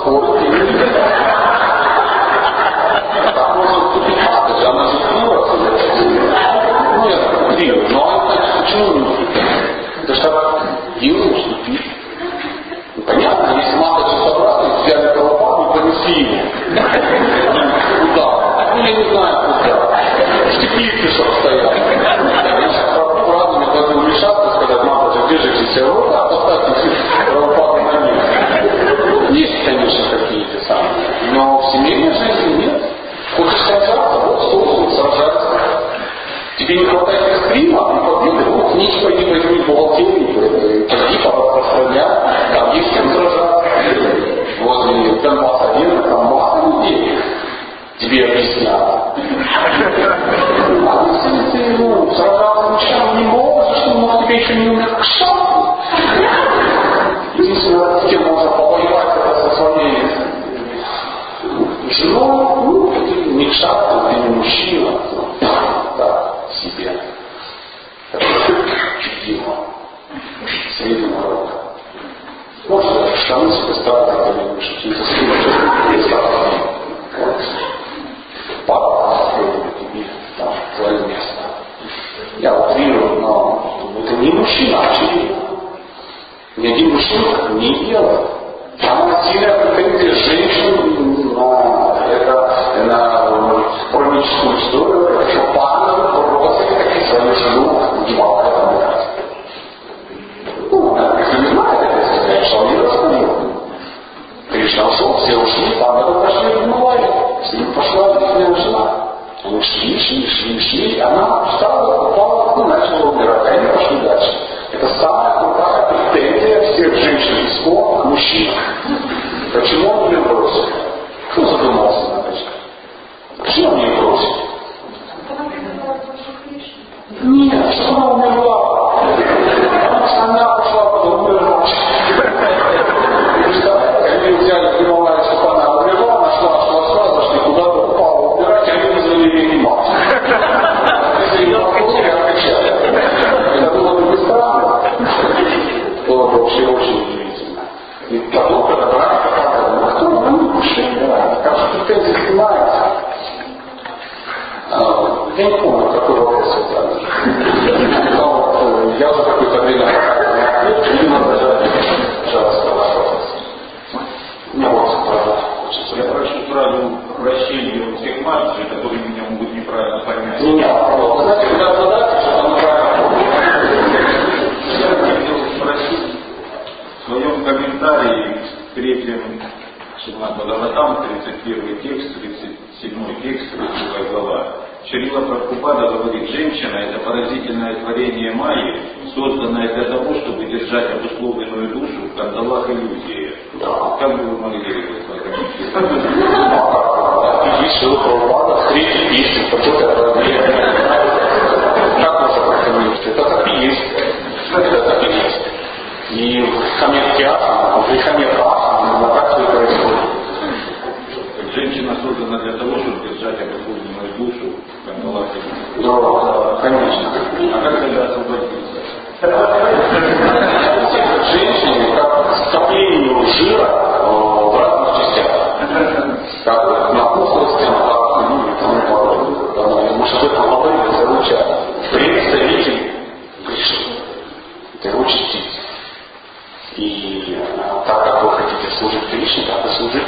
И э, так как вы хотите служить Кришне, так и служите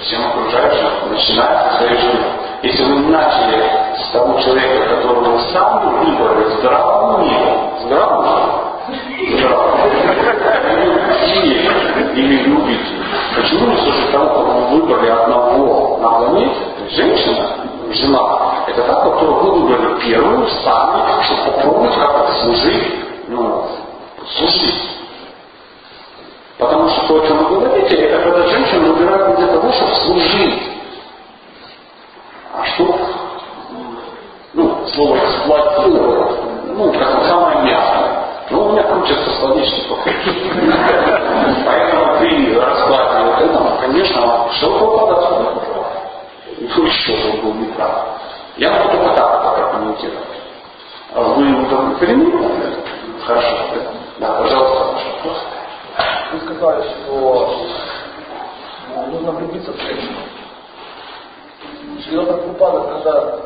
всем окружающим, начиная со своей жизни. Если вы начали с того человека, которого вы сами выбрали здравым умом, здравым, или, любите, почему не слушать того, кого вы выбрали одного на планете, женщина, жена, это та, которую вы выбрали первую, сами, чтобы попробовать как это служить, ну, служить. Потому что то, о чем вы говорите, это когда женщину выбирают не для того, чтобы служить, а чтобы, ну, слово эксплуатировать, ну, как самое мягкое. Ну, у меня крутится словечников. Поэтому раскладе вот этого, конечно, что попадать Ну, еще бы был неправ. Я могу только так прокомментировать. А Вы удовлетворены? Хорошо. Да, пожалуйста, ваш вопрос. Вы сказали, что ну, нужно влюбиться в женщину. Шрила Прабхупада, когда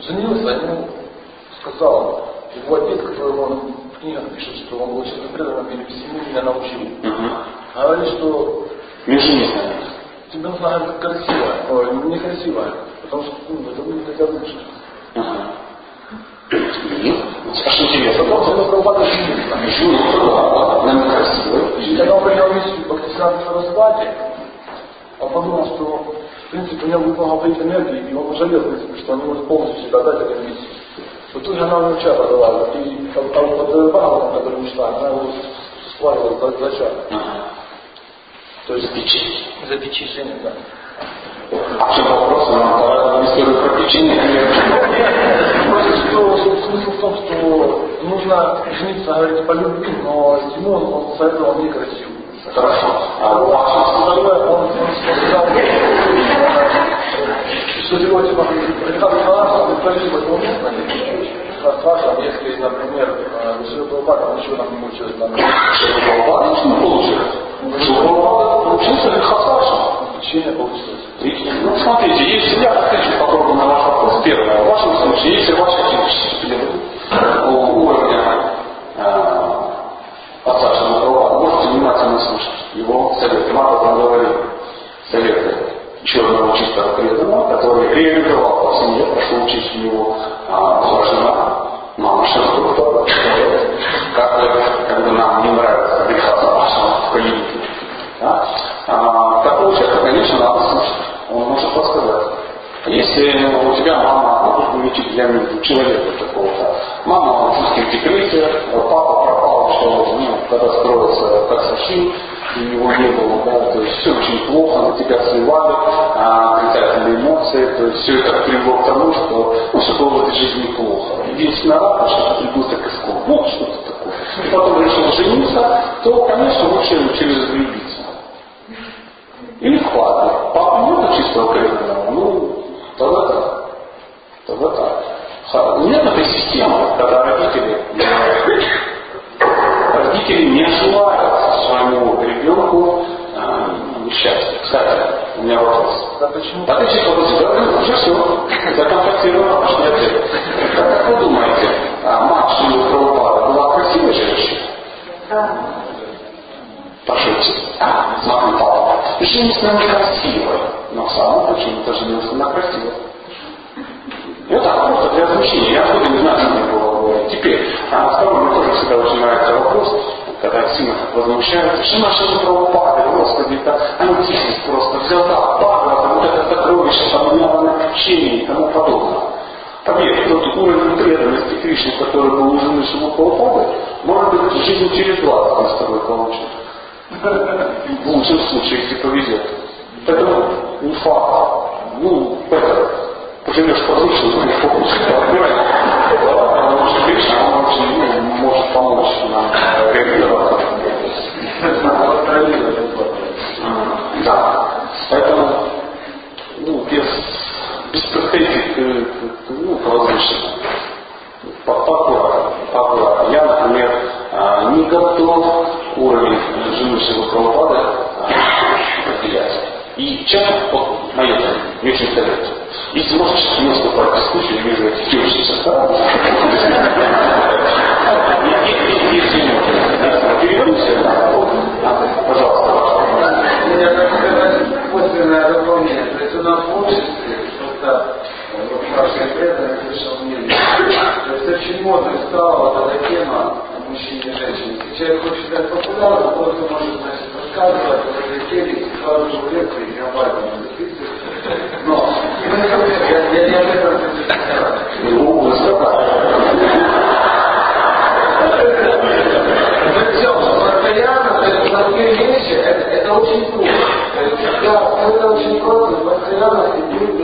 женился, ему сказал, его отец, которому он в книгах пишет, что он был очень преданным и всему меня научил. Говорит, что тебе нужна красивая, ой, некрасивая, потому что ну, это будет тебя лучше. И? А что интересно? Потом Шрила Прабхупада женился. Женился, да, она некрасивая. И когда он принял миссию в Бхактисиданта Сарасвати, он подумал, что в принципе у него много быть энергии, и он пожалел, в принципе, что он не может полностью себя дать этой миссии. В итоге она ему чата дала, и Бхагаватом, который мы читаем, она его сваливала за, за. То есть Печень. за печенье, да. А чем вопрос? Нам давай историю про печенье, что смысл в том, что нужно жениться, говорить, по любви, но ему он, он советовал некрасиво. Хорошо. А ваша Второе, он, он сказал, что его типа, Николаевич предложил бы его место, спрашивал, если, например, Шива Прабхупада, он ничего нам не учил, там, не получилось. Шилопрабхупада получился Лихасаша. Печенье получилось. Ну, смотрите, если я отвечу попробую на ваш вопрос, первое, в вашем случае, если ваши физические уровня э, Шилопрабхупада, можете внимательно слушать его советы. Мата там говорил советы еще одного чистого преданного, который реализовал по семье, пошел учить у него а, была жена, мама Шилопрабхупада, как когда нам не нравится может подсказать. Если у тебя мама, ну, не для человека такого-то, мама в жестком декрете, папа пропал, что ну, когда строился как совсем, у него не было, да, то есть все очень плохо, на тебя сливали, а, отрицательные эмоции, то есть все это привело к тому, что ну, все было в этой жизни плохо. Единственное радость, что ты прибыток искал, вот что-то такое. И потом решил жениться, то, конечно, лучше через влюбиться. Или хватит. Папа нет чистого преданного, ну, тогда так. Тогда так. Ха- Нет этой системы, когда родители, родители не желают своему ребенку э, счастья. Кстати, у меня вопрос. Да почему? А ты чисто вот себя, ну, уже все, законтактировано, пошли ответ. Как, вы думаете, а, мать Шилы Прабхупада была красивой женщиной? Пошути. А, смотри, папа. Женщина не красивая, но сама почему-то женился на красивой. Ну так, просто для замещения. Я откуда не знаю, что мне было говорить. Теперь, а второй, мне тоже всегда очень нравится вопрос, когда сильно так возмущаются, что наши Прабхупады, Господи, да, антихрист просто взял, да, Бхагавата, вот это сокровище, там, на общение и тому подобное. Поверь, тот уровень преданности Кришне, который был у жены Шилупаупады, может быть, жизнь через 20 мы с тобой получим. В лучшем случае, если повезет. Поэтому не факт. Ну, это, поживешь послушай, но не фокус. Потому что Кришна, он очень ну, может помочь нам реализоваться. Да. Поэтому, ну, без, без претензий к, ну, к возвышенному. Поаккуратно. Я, например, а, не готов уровень жены Шилапрабхупады разделять. И часто, мое не очень советую. Если можешь не наступать в дискуссию, я вижу эти девушки со стороны. Если можно, переговорите, пожалуйста. У меня, так сказать, косвенное дополнение. То есть у нас в обществе, просто вот ваши преданные слышал мнение, то есть очень модной стала эта тема мужчине и женщине. Если человек хочет стать популярным, просто может значит, рассказывать о теме, сразу же лекции и об этом. Но, я, я не об этом Причем постоянно, то это, очень трудно. Да, это очень просто, постоянно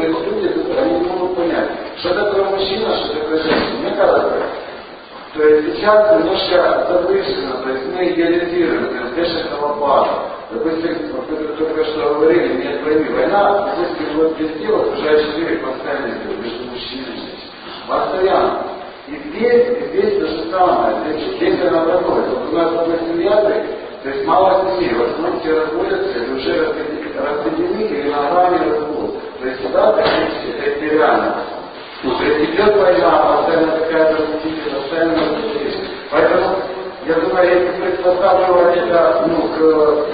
то есть люди, они не могут понять, что такое мужчина, что такое женщина. Мне кажется, то есть сейчас немножко завышено, то есть мы идеализируем, то есть Деша Халапада. Допустим, вот вы только что говорили, нет войны. Война, если вот без дела, уже четыре постоянно идет между мужчиной и женщиной. Постоянно. И здесь, и здесь то же самое. Здесь, здесь она проходит. Вот у нас, допустим, язык, то есть мало семей, в основном все разводятся, или уже разведены, или на грани развод. То есть ситуация, это, это реально. Есть идет война, постоянно какая-то разделение, постоянно. Поэтому, я думаю, если приспосабливать это, ну, к,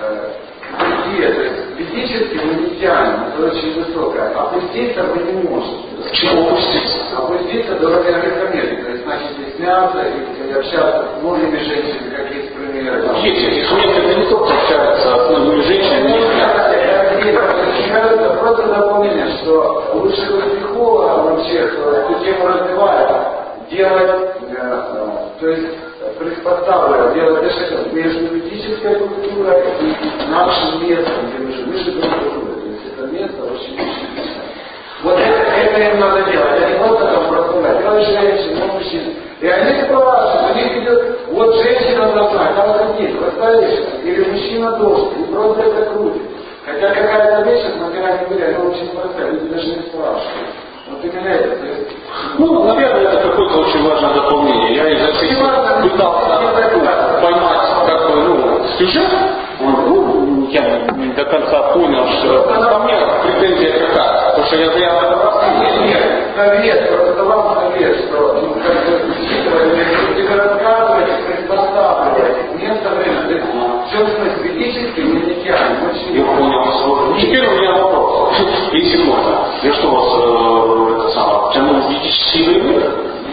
э, к беде, то есть физически мы не тянем, это очень высокое. Опуститься мы не можем. Чего опуститься? Опуститься до легкомерия, то есть начать стесняться и, и общаться с многими женщинами, как есть примеры. Есть, этих это не только общаются с многими женщинами, это просто дополнение, что лучше быть психологом вообще, кто эту тему развивает, делать, э, то есть приспосабливать, делать решение между физической культурой и нашим местом, где мы живем. Мы в культуре, то есть это место очень очень Вот это, это им надо делать, а не просто там прославлять. Делать женщин, ну, мужчин. И они спрашивают, у них идет, вот женщина должна, там ходить, поставишь, или мужчина должен, и просто это крутит. Хотя какая-то вещь, на грани мира, она очень простая, люди даже не спрашивают. Вот именно это. Есть, Ну, наверное, это какое-то очень важное дополнение. Я изо всех пытался ну, поймать бы, ну, сюжет. Ну, я не до конца понял, что ко мне претензия какая. Потому что я прямо нет, нет, совет, просто вам совет, что ну, как бы, учитывая, рассказывать, приспосабливать, место, время, физически мы не тянем, очень Я понял. Теперь у меня вопрос, если можно. Я что, вас э, это самое, тянул в ведические времена?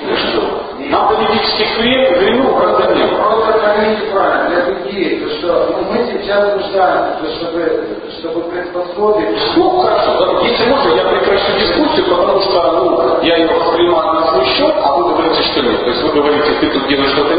Я что? Надо ведических времен, просто нет. Просто поймите правильно, для людей, то что ну, мы сейчас нуждаемся, чтобы, чтобы приспособить. Ну, хорошо, если можно, я прекращу дискуссию, потому что ну, я ее воспринимаю на свой счет, а вы говорите, что нет. То есть вы говорите, ты тут делаешь что-то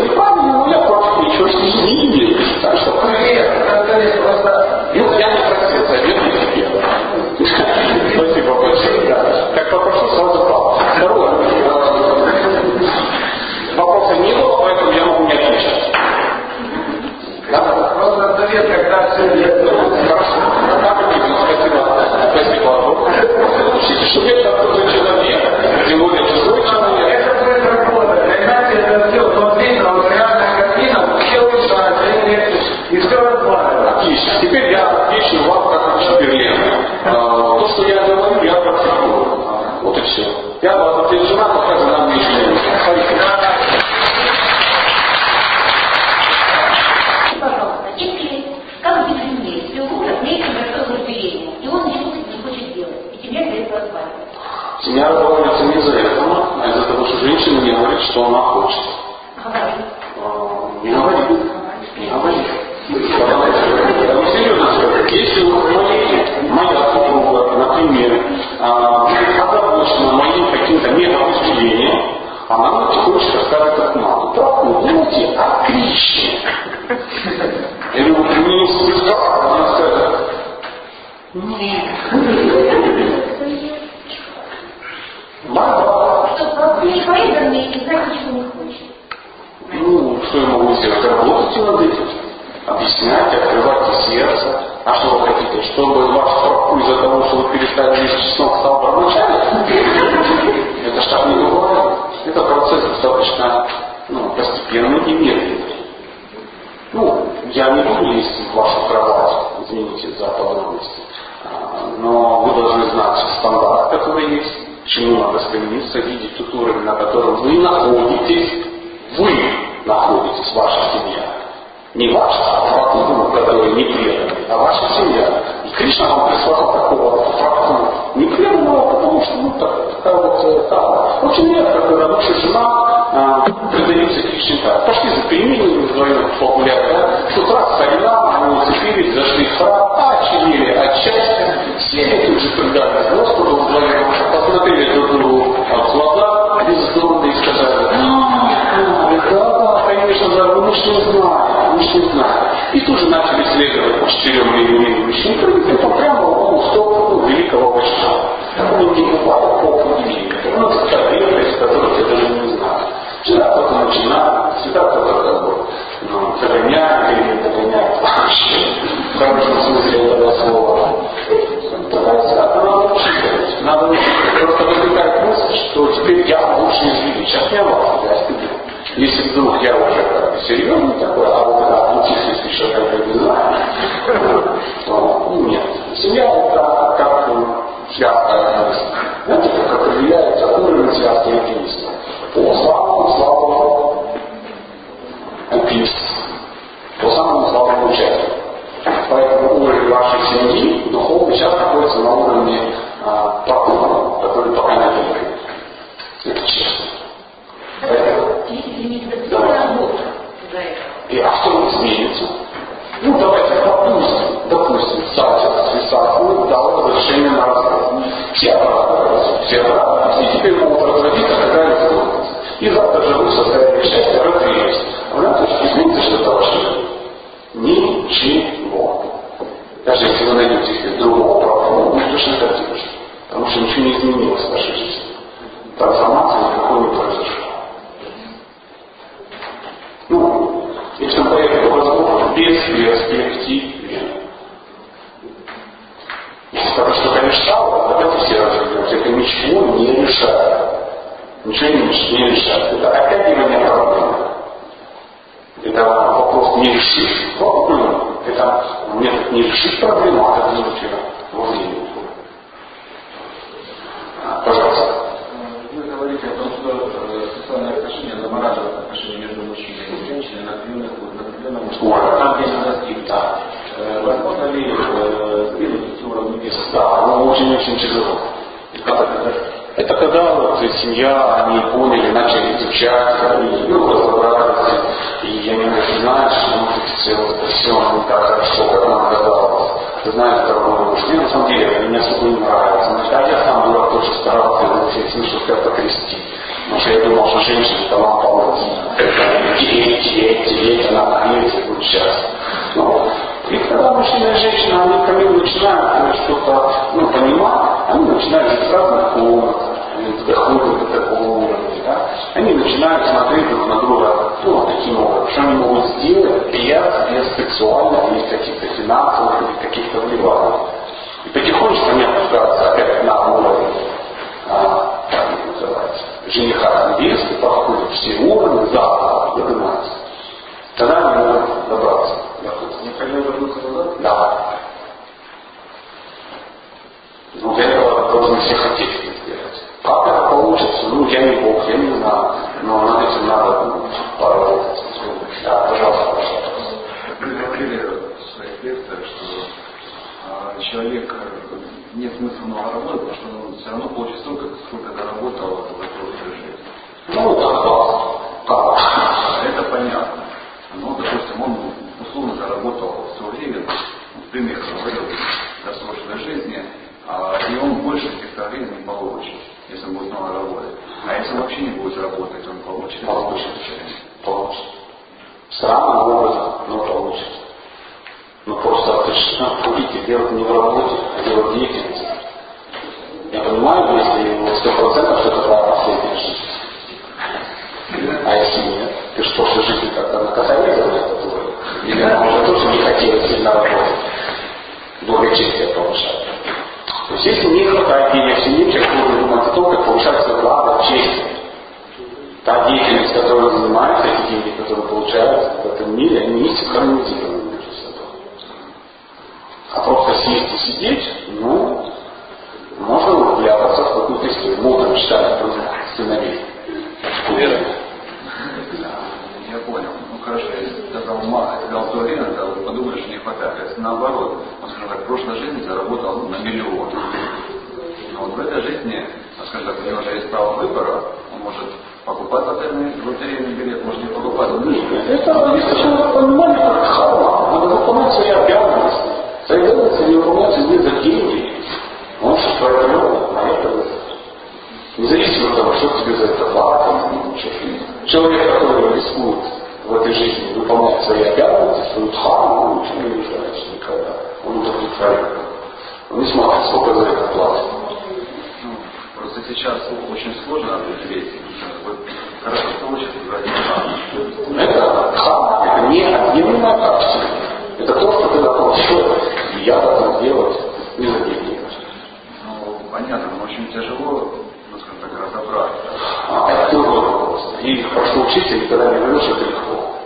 И хорошо учиться, никогда не говоришь, это легко.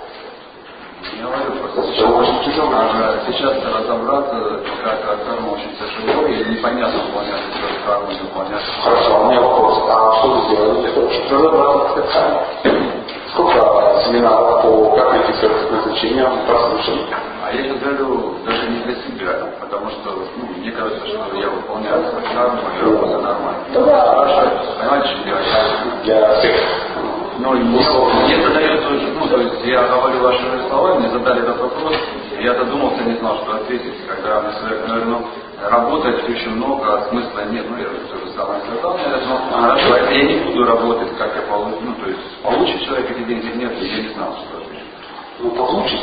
Я говорю, просто сейчас, очень тяжело. а, сейчас разобраться, как карма очень тяжело, и непонятно выполнять эту карму, не выполнять. Хорошо, а у меня вопрос. А что вы сделали для того, чтобы разобраться с тканью? Сколько семинаров по как найти свое предназначение прослушали? А я сейчас говорю даже не для себя, потому что ну, мне кажется, что я выполняю свою карму, и работа нормально. Да. Хорошо, понимаете, что делать? Для всех. Но мне задают ну, то есть я говорю вашими словами, задали этот вопрос, я задумался, не знал, что ответить, когда мне человек говорит, ну, работать очень много, а смысла нет, ну, я то же самое сказал, наверное, ну, если я не буду работать, как я получу, ну, то есть получит человек эти деньги, нет, я не знал, что ответить. Ну, получит.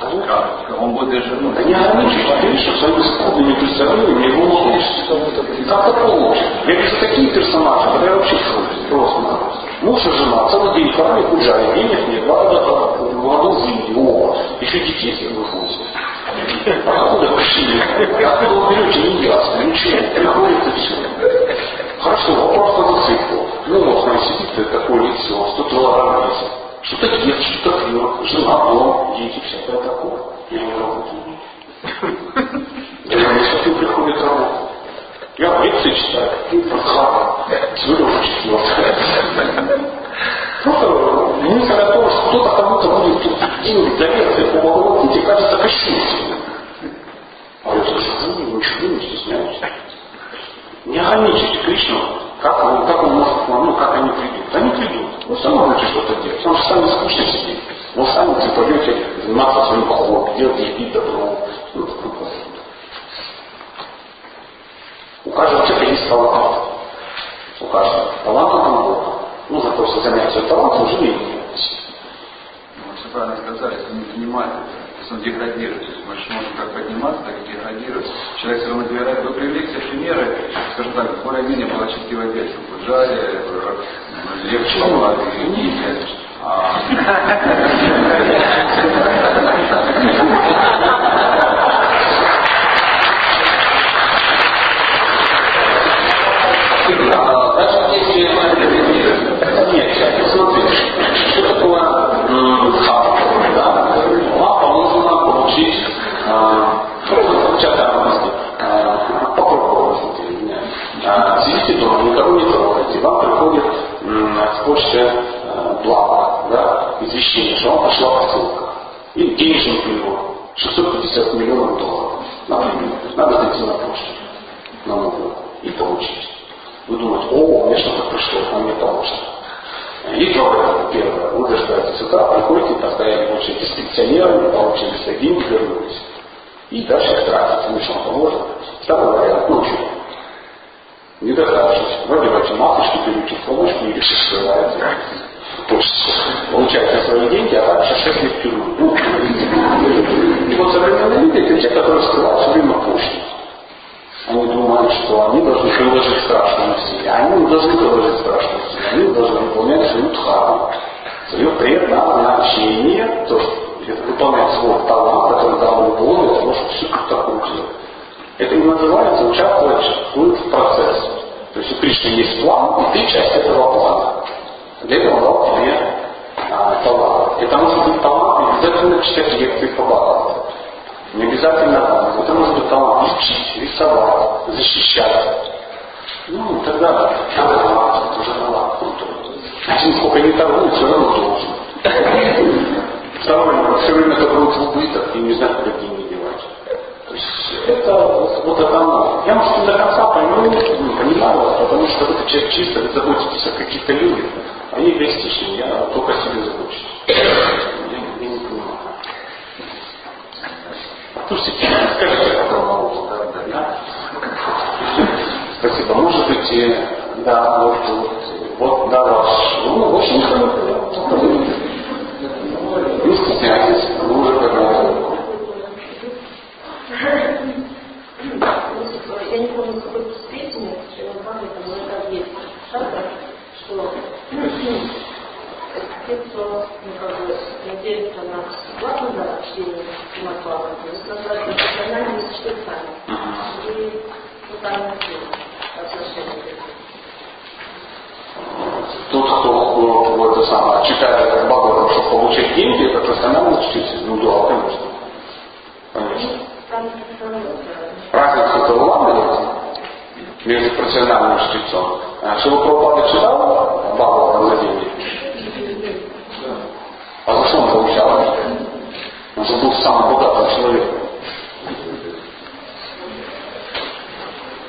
Как? Он будет даже, ну, Да не ограничивай человека своими скудными представлениями его лучше. Как это получит? Я вижу такие персонажи, когда я вообще просто Муж и жена целый день храме гуляли, денег нет, надо в Индии, о, еще детей себе выходит. Откуда пришли? Откуда вы берете, не ясно, ничего, приходит и все. Хорошо, вопрос по циклу. Ну вот, смотри, сидит такое лицо, 100 килограмм весит. Что-то ест, что-то пьет, жена, дом, дети, всякое такое. Я не работаю. Я говорю, что приходит работа. Я лекции читаю, Фархана, Цвырев четвертая. Просто мысль о том, что кто-то кому-то будет тут деньги для лекции по Бхагавадгите, кажется кощунством. А я так сижу, ничего не стесняюсь. Не ограничите Кришну, как он, как он может ну как они придут. Они придут. Вы сами можете что-то делать. Потому что сами скучно сидеть. Вы сами пойдете заниматься своим хобби, делать еды, добро. Ну, такое. У каждого человека есть талант. У каждого. Талант это Бога. Нужно просто занять свой талант, уже не Ну, все правильно сказали, если не если он деградирует, то есть мы же можем как подниматься, так и деградировать. Человек все равно деградирует. Вы привели все примеры, скажем так, более-менее благочестивое детство. Джаре, Лев Чава, Даже с почты блага, да, извещение, что вам пошла посылка. Или денежный перевод. 650 миллионов долларов. Например, надо зайти на почту, на новую, и получить. Вы думаете, о, мне что-то пришло, а мне поможет. И пробуйте первое. Вы дождаетесь утра, приходите, постоянно получаете с пенсионерами, получили свои деньги, вернулись. И дальше тратите. Ну что, поможет? Второй вариант, ну что? Не дождавшись, вроде матушки, берете в колочку или скрываете. Получаете свои деньги, а дальше 6 лет в тюрьму. Ну, вот современные люди это те, которые скрывают все время пошлость. Они думают, что они должны приложить страшные усилия. Они должны приложить страшные усилия. Они должны выполнять свою дхарму, свое предназначение, то, что выполнять свой талант, который дал ему Бог для того, чтобы всю такую делать. Это и называется участвовать в процессе. То есть у Кришны есть план, и ты часть этого плана. Для этого дал тебе а, талант. И что быть талант, не обязательно читать лекции по Бхагавату. Не обязательно, это может быть талант лечить, рисовать, защищать. Ну, и так далее. Талант, тоже талант. Один сколько не торгует, все равно должен. Второе, все время будет в убыток и не знаю, куда деньги это вот это оно. Я, может, не до конца пойму, не понимаю вас, потому что вы человек чисто, вы заботитесь о каких-то людях. Они эгоистичны, я только себе забочусь. Я, я не понимаю. Слушайте, скажите, как вам да? Спасибо. Может быть, да, вот, вот, вот да, ваш, ну, очень не стесняйтесь, уже когда Я не помню, какой песни, что там это есть шатра, что кто ну, как бы, надеется на плату за чтение Матвала, то есть называется профессиональными чтецами. И вот там отношения Тот, кто в это самое, читает Бхагаватам, чтобы получать деньги, это профессиональный чтитель. Ну да, конечно. Конечно. Разница это уламывается между профессиональным чтецом. А Шива Прабхупада читал Бхагаватам за деньги? А за что он получал? Он же был самым богатым человеком.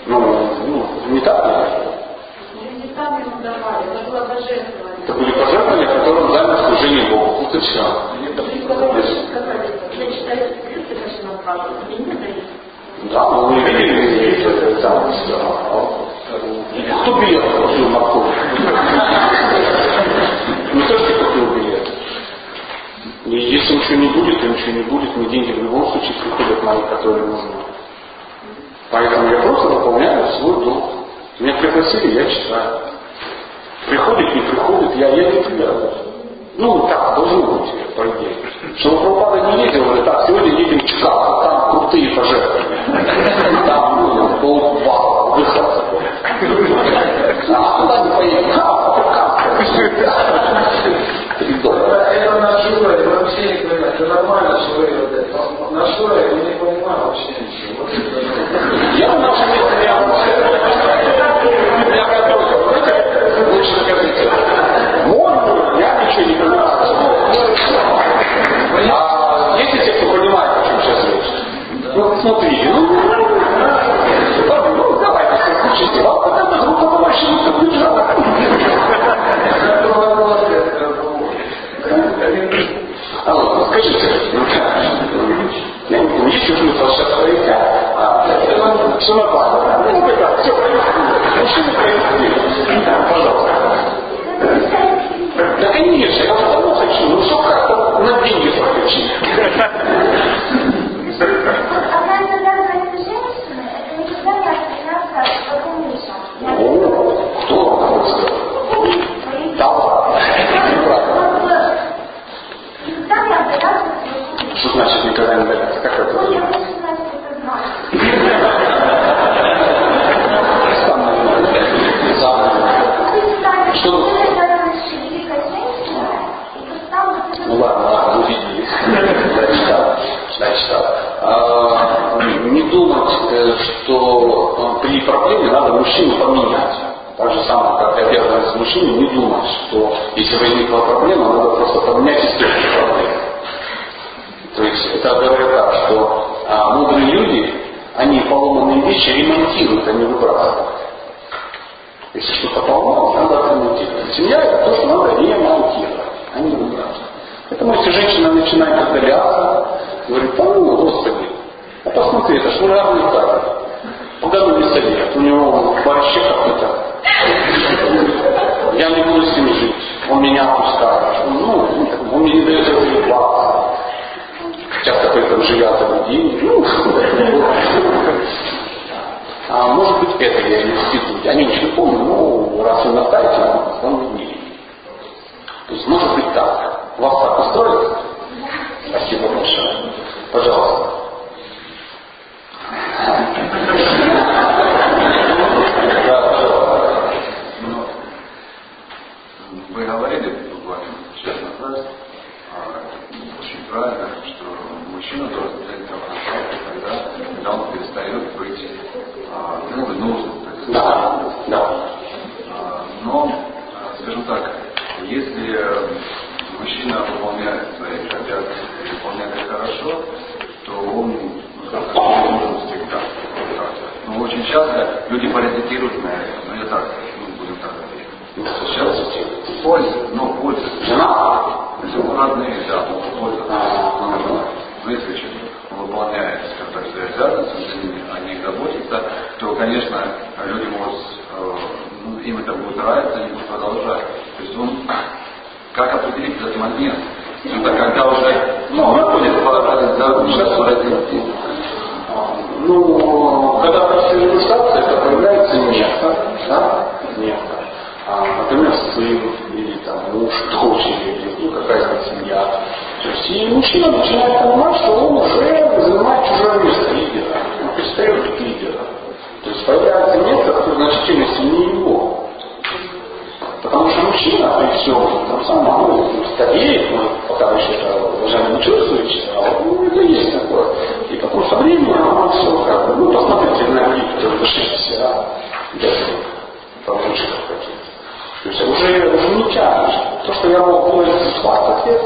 Ну, ну, не так ли? Не там ему давали, это было божественное. Это были пожертвования, которым дали служение Богу. Вот и все. Я читаю скрипты нашего Матвала, и не дают. Да, но вы видели там все. Кто билет купил на вход? Не то, что. И если ничего не будет, то ничего не будет, мне деньги в любом случае приходят мои, которые нужны. Поэтому я просто выполняю свой долг. Меня пригласили, я читаю. Приходит, не приходит, я, я не привязываюсь. Ну, так, должно быть, по идее. Чтобы Прабхупада не ездил, говорит, так, сегодня едем в Чикаго, там крутые пожертвования. Там, ну, полбалла, выход. А куда не поедем? А, Три доллара. Это на Шура, это вообще не понимаю. Это нормально, что вы вот это. На Шура я не понимаю вообще ничего. Вот Я на месте, я я готов. Лучше скажите. Можно, я ничего не понимаю. А есть те, кто понимает, о чем сейчас речь? Ну, смотрите, ну, А вот, ну, скажите, ну, я не помню, есть смысл сейчас говорить, а, все нормально. Ну, да, все, мужчина происходит. Да, пожалуйста. Да, конечно, я уже давно хочу, ну, что как-то на деньги прокачить. Одна из обязанностей женщины – это никогда не отклоняться от мужа. О, кто вам такое сказал? Да ладно. Никогда не отдаляться от своего мужа. Что значит никогда не дается? Как это? Ну, я хочу знать, это знать. Сам наверное. Сам наверное. Вы читали, Что? что вы обязанности великой женщины, и то там вот это Ну ладно, ладно, увидели. Да, читал. Да, читал. А, не думать, э, что э, при проблеме надо мужчину поменять. Так же самое, как и обязанность мужчины, не думать, что если возникла проблема, надо просто поменять источник проблемы. То есть это говорит так, что а, мудрые люди, они поломанные вещи ремонтируют, а не выбрасывают. Если что-то поломалось, надо отремонтировать. Семья это то, что надо ремонтировать, а не выбрасывать. Поэтому если женщина начинает отдаляться, говорит, да ну, господи, а посмотри, это ж разные кадры. Куда бы не совет, у него в борще какой-то. Я не буду с ним жить, он меня опускает. Ну, он мне не дает развиваться. Часто при этом живя целый день. Ну, а может быть это я не институт. Я не помню, но раз вы настаиваете, вам не То есть может быть так. Вас так устроит? Спасибо большое. Пожалуйста. Вы говорили назад, а, очень правильно, что мужчина должен взять когда, когда он перестает быть а, ну, нужным. Да, да. А, но, скажем так, если мужчина выполняет свои обязанности, выполняет их хорошо, то он ну, нужен всегда. Но очень часто люди паразитируют на этом, но я так, ну, будем так говорить. Сейчас Польза, ну, польза. Жена? Если родные, да, польза. Но если человек выполняет, скажем так, свои обязанности, о них заботится, то, конечно, люди могут, э, ну, им это будет нравиться, они будут продолжать. То есть он, как определить этот момент? Это когда уже, ну, выходит пора за Ну, когда профессионализация, это появляется место, да, место а, например, сын или там муж, дочь или ну, какая-то семья. То есть и мужчина начинает понимать, что он уже занимает чужое место лидера, он перестает быть лидером. То есть появляется место, которое значительно сильнее. Потому что мужчина при всем там самом стареет, но пока еще даже не чувствуете, а вот ну, это есть такое. И потом со временем оно все как бы, ну посмотрите на людей, которые до 60 лет, там лучше какие то есть уже, уже не тянешь. То, что я мог делать в 20 лет,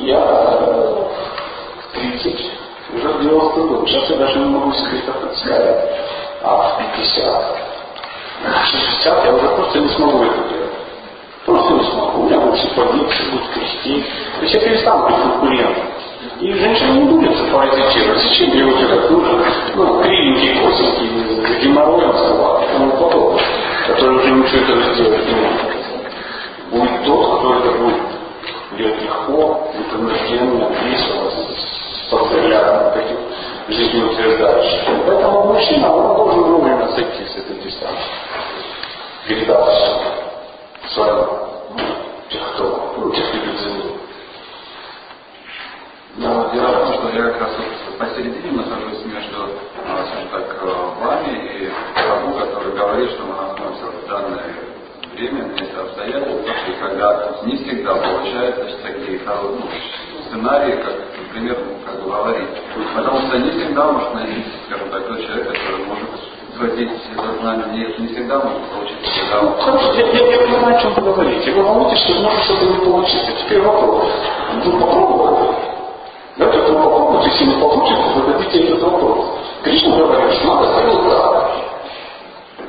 я в 30 уже делал 100 год. Сейчас я даже не могу себе это представить. А в 50, в 60 я уже просто не смогу это делать. Просто не смогу. У меня будут все позиции, будут крестить. То есть я перестану быть конкурентом. И женщина не будет паразитировать. Зачем ей вот этот нужен, ну, кривенький, косенький, геморроем салат и тому подобное который уже ничего этого сделать не может. Будет тот, кто это будет делать легко, непринужденно, весело, с постоянным таким жизнеутверждающим. Поэтому мужчина, он должен вовремя сойти с этой дистанции. Передав ну, тех, кто, ну, тех любит землю. Но дело в том, что я как раз посередине нахожусь между, а, скажем так, э, вами и тому, который говорит, что мы находимся в данное время, место обстоятельства, и когда не всегда получается такие ну, сценарии, как, например, как вы говорите. Потому что не всегда может найти, скажем так, тот человек, который может схватить это знание. Нет, не всегда может получиться. Когда ну, я, я, я понимаю, о чем вы говорите. Вы волнуетесь, что может что-то не получиться. Теперь вопрос. Вы попробовали? Да, то вы попробуйте, если не получится, зададите этот вопрос. Кришна говорит, что надо сделать так.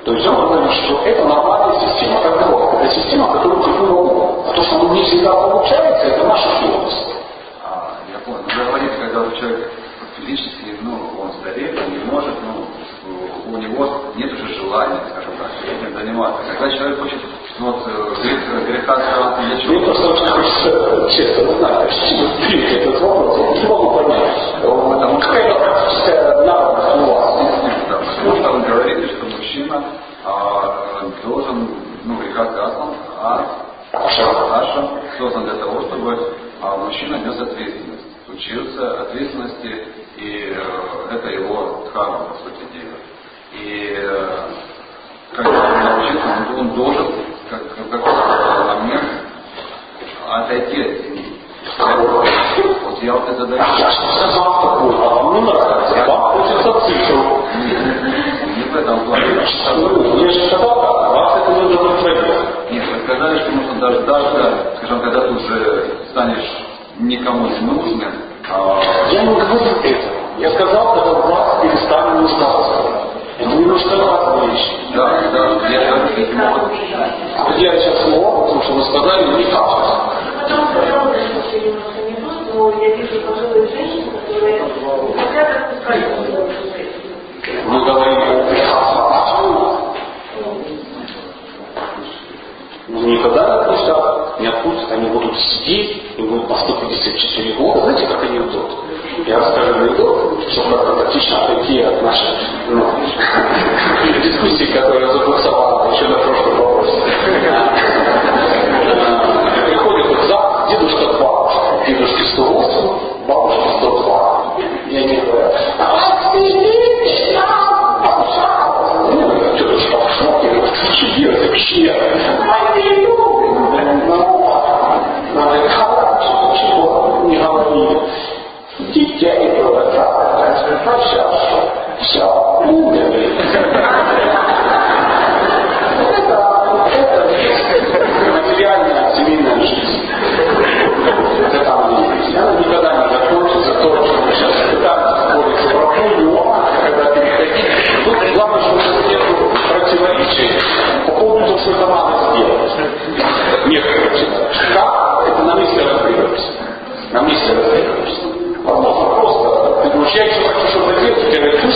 То есть он говорит, что это нормальная система тренировок. Это система, которую мы могу. А то, что не всегда получается, это наша слабость. А, я понял. Вы говорите, когда человек физически, ну, он он не может, ну, у него нет уже желания, скажем так, этим заниматься. Когда человек хочет ну, вот, э, греха сразу для чего? Мне просто очень хочется честно знать, с чего сбить этот вопрос, я не могу понять. Потому какая практическая навык у вас? Что вы говорите, что мужчина а, должен, ну, греха асам, а Аша создан для того, чтобы а, мужчина нес ответственность, учился ответственности, и э, это его дхарма, по сути дела. И э, когда он научится, он, он должен как, какой-то момент отойти от семьи. Вот я вот это. Я сказал такой, а не нравится, вам хочется цифру. Не в этом плане. Я же сказал, вас это не удовлетворит. Нет, вы сказали, что нужно дождаться, скажем, когда ты уже станешь никому не нужным. А... Я не говорю этого. Я сказал, когда вас перестали нуждаться. Немножко разные вещи. Да, да, я говорю, что могут. Я сейчас слово, потому что вы сказали не так. Потом что я немножко не но я вижу пожилые женщины, которые хотят отпускать Мы говорим о прекрасном. Ну, никогда не отпустят, не отпустят, они будут сидеть, им будет по 154 года. Знаете, как я расскажу анекдот, чтобы как-то практично отойти от нашей ну, дискуссии, которая заплаксовала еще на прошлом вопросе. Приходит вот за дедушка к бабушке, дедушке 108, бабушке 102. И они говорят, отсоедините нам, пожалуйста. Ну, дедушка в шоке, что делать вообще?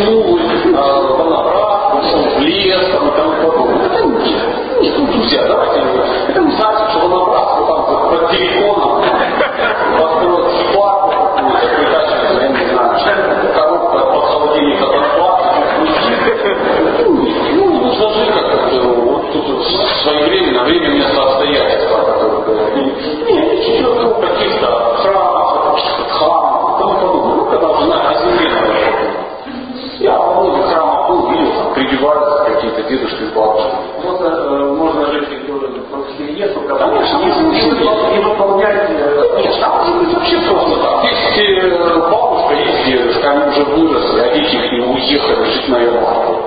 ilmu uh, menabrak, bersembelih, dan macam-macam. Itu kan dia. Itu dia. мой вырос, родители и уехали жить на Ямайку.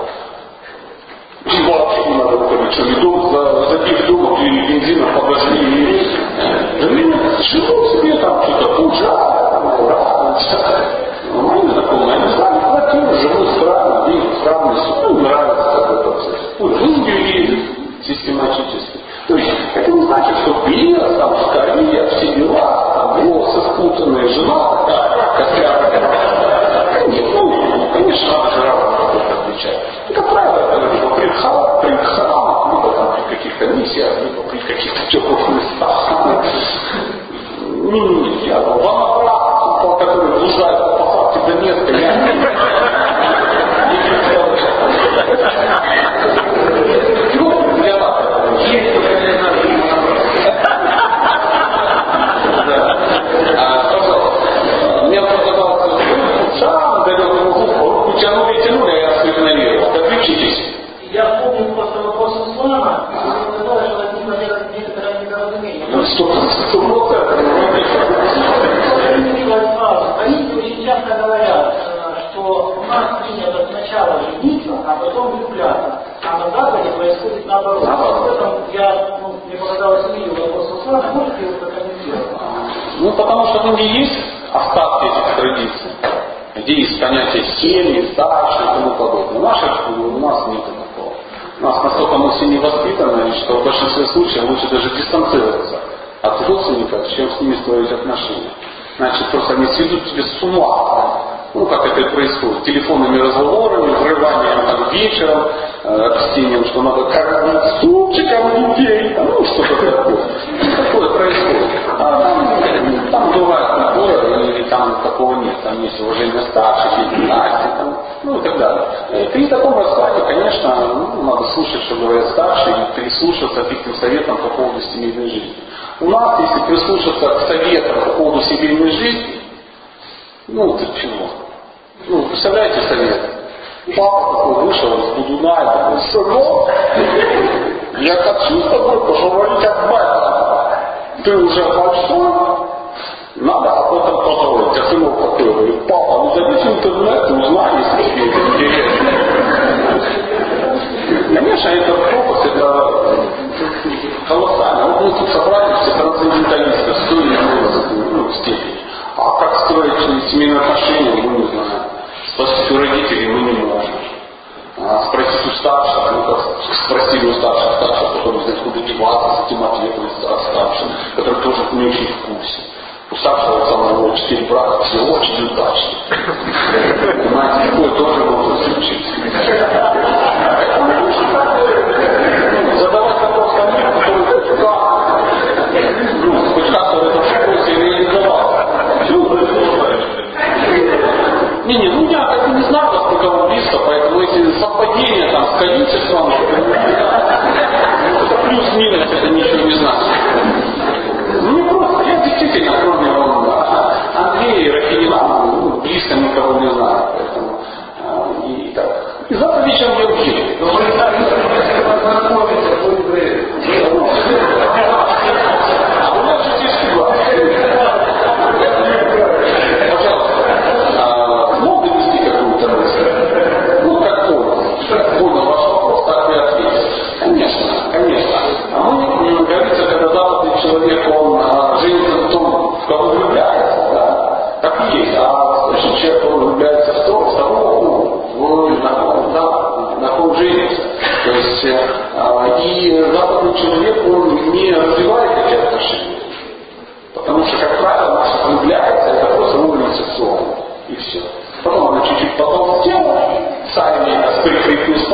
who's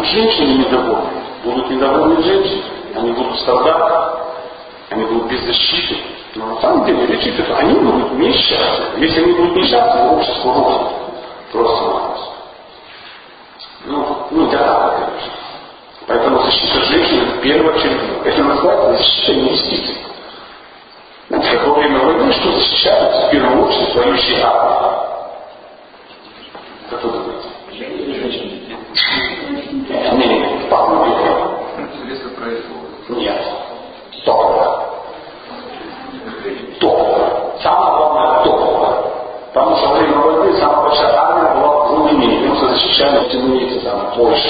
будут женщины недовольны. Будут недовольны женщины. Они будут страдать. Они будут беззащитны. Но на самом деле речь идет, они будут несчастны. Если они будут несчастны, общество рухнет. Просто вопрос. Ну, ну да, конечно. Поэтому защита женщины в первую очередь. Это называется защита инвестиций. Знаете, как во время войны, что защищают в первую очередь свою жена. Как вы думаете? Женщины пагубе. Если происходит. Нет. Топливо. Топливо. Самое главное топливо. Потому что во время войны самая большая армия была в Румынии. Немцы защищали темницы, там, Польшу,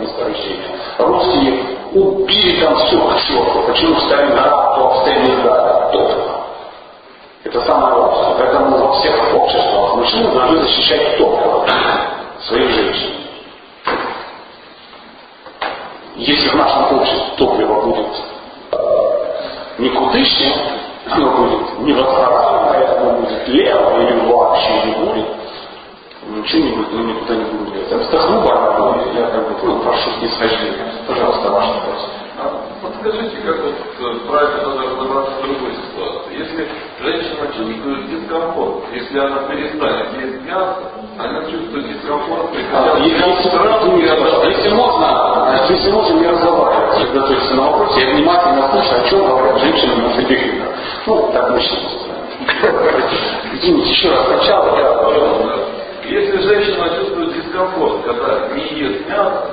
месторождения. Русские убили там все к черту. Почему на то Сталинград, топливо. Это самое главное. Поэтому во всех обществах мужчины должны защищать топливо своих женщин. Если в нашем обществе топливо будет не кутышнее, оно будет не восстановленное, а оно будет левое или вообще не будет, ну, ничего не будет, мы никуда не будем делать. Это грубо, а я как бы ну, прошу снисхождения. Пожалуйста, ваш вопрос. Подскажите, а как вот э, правильно надо разобраться в другой ситуации. Если женщина чувствует дискомфорт, если она перестанет есть мясо, она чувствует дискомфорт, А, Если, если- если можно, если можно не разговаривать, сосредоточиться на вопросе, я внимательно слушаю, о чем говорят женщины на собеседованиях. Ну, так мужчина. Извините, еще раз сначала я... Если женщина чувствует дискомфорт, когда не ест мясо,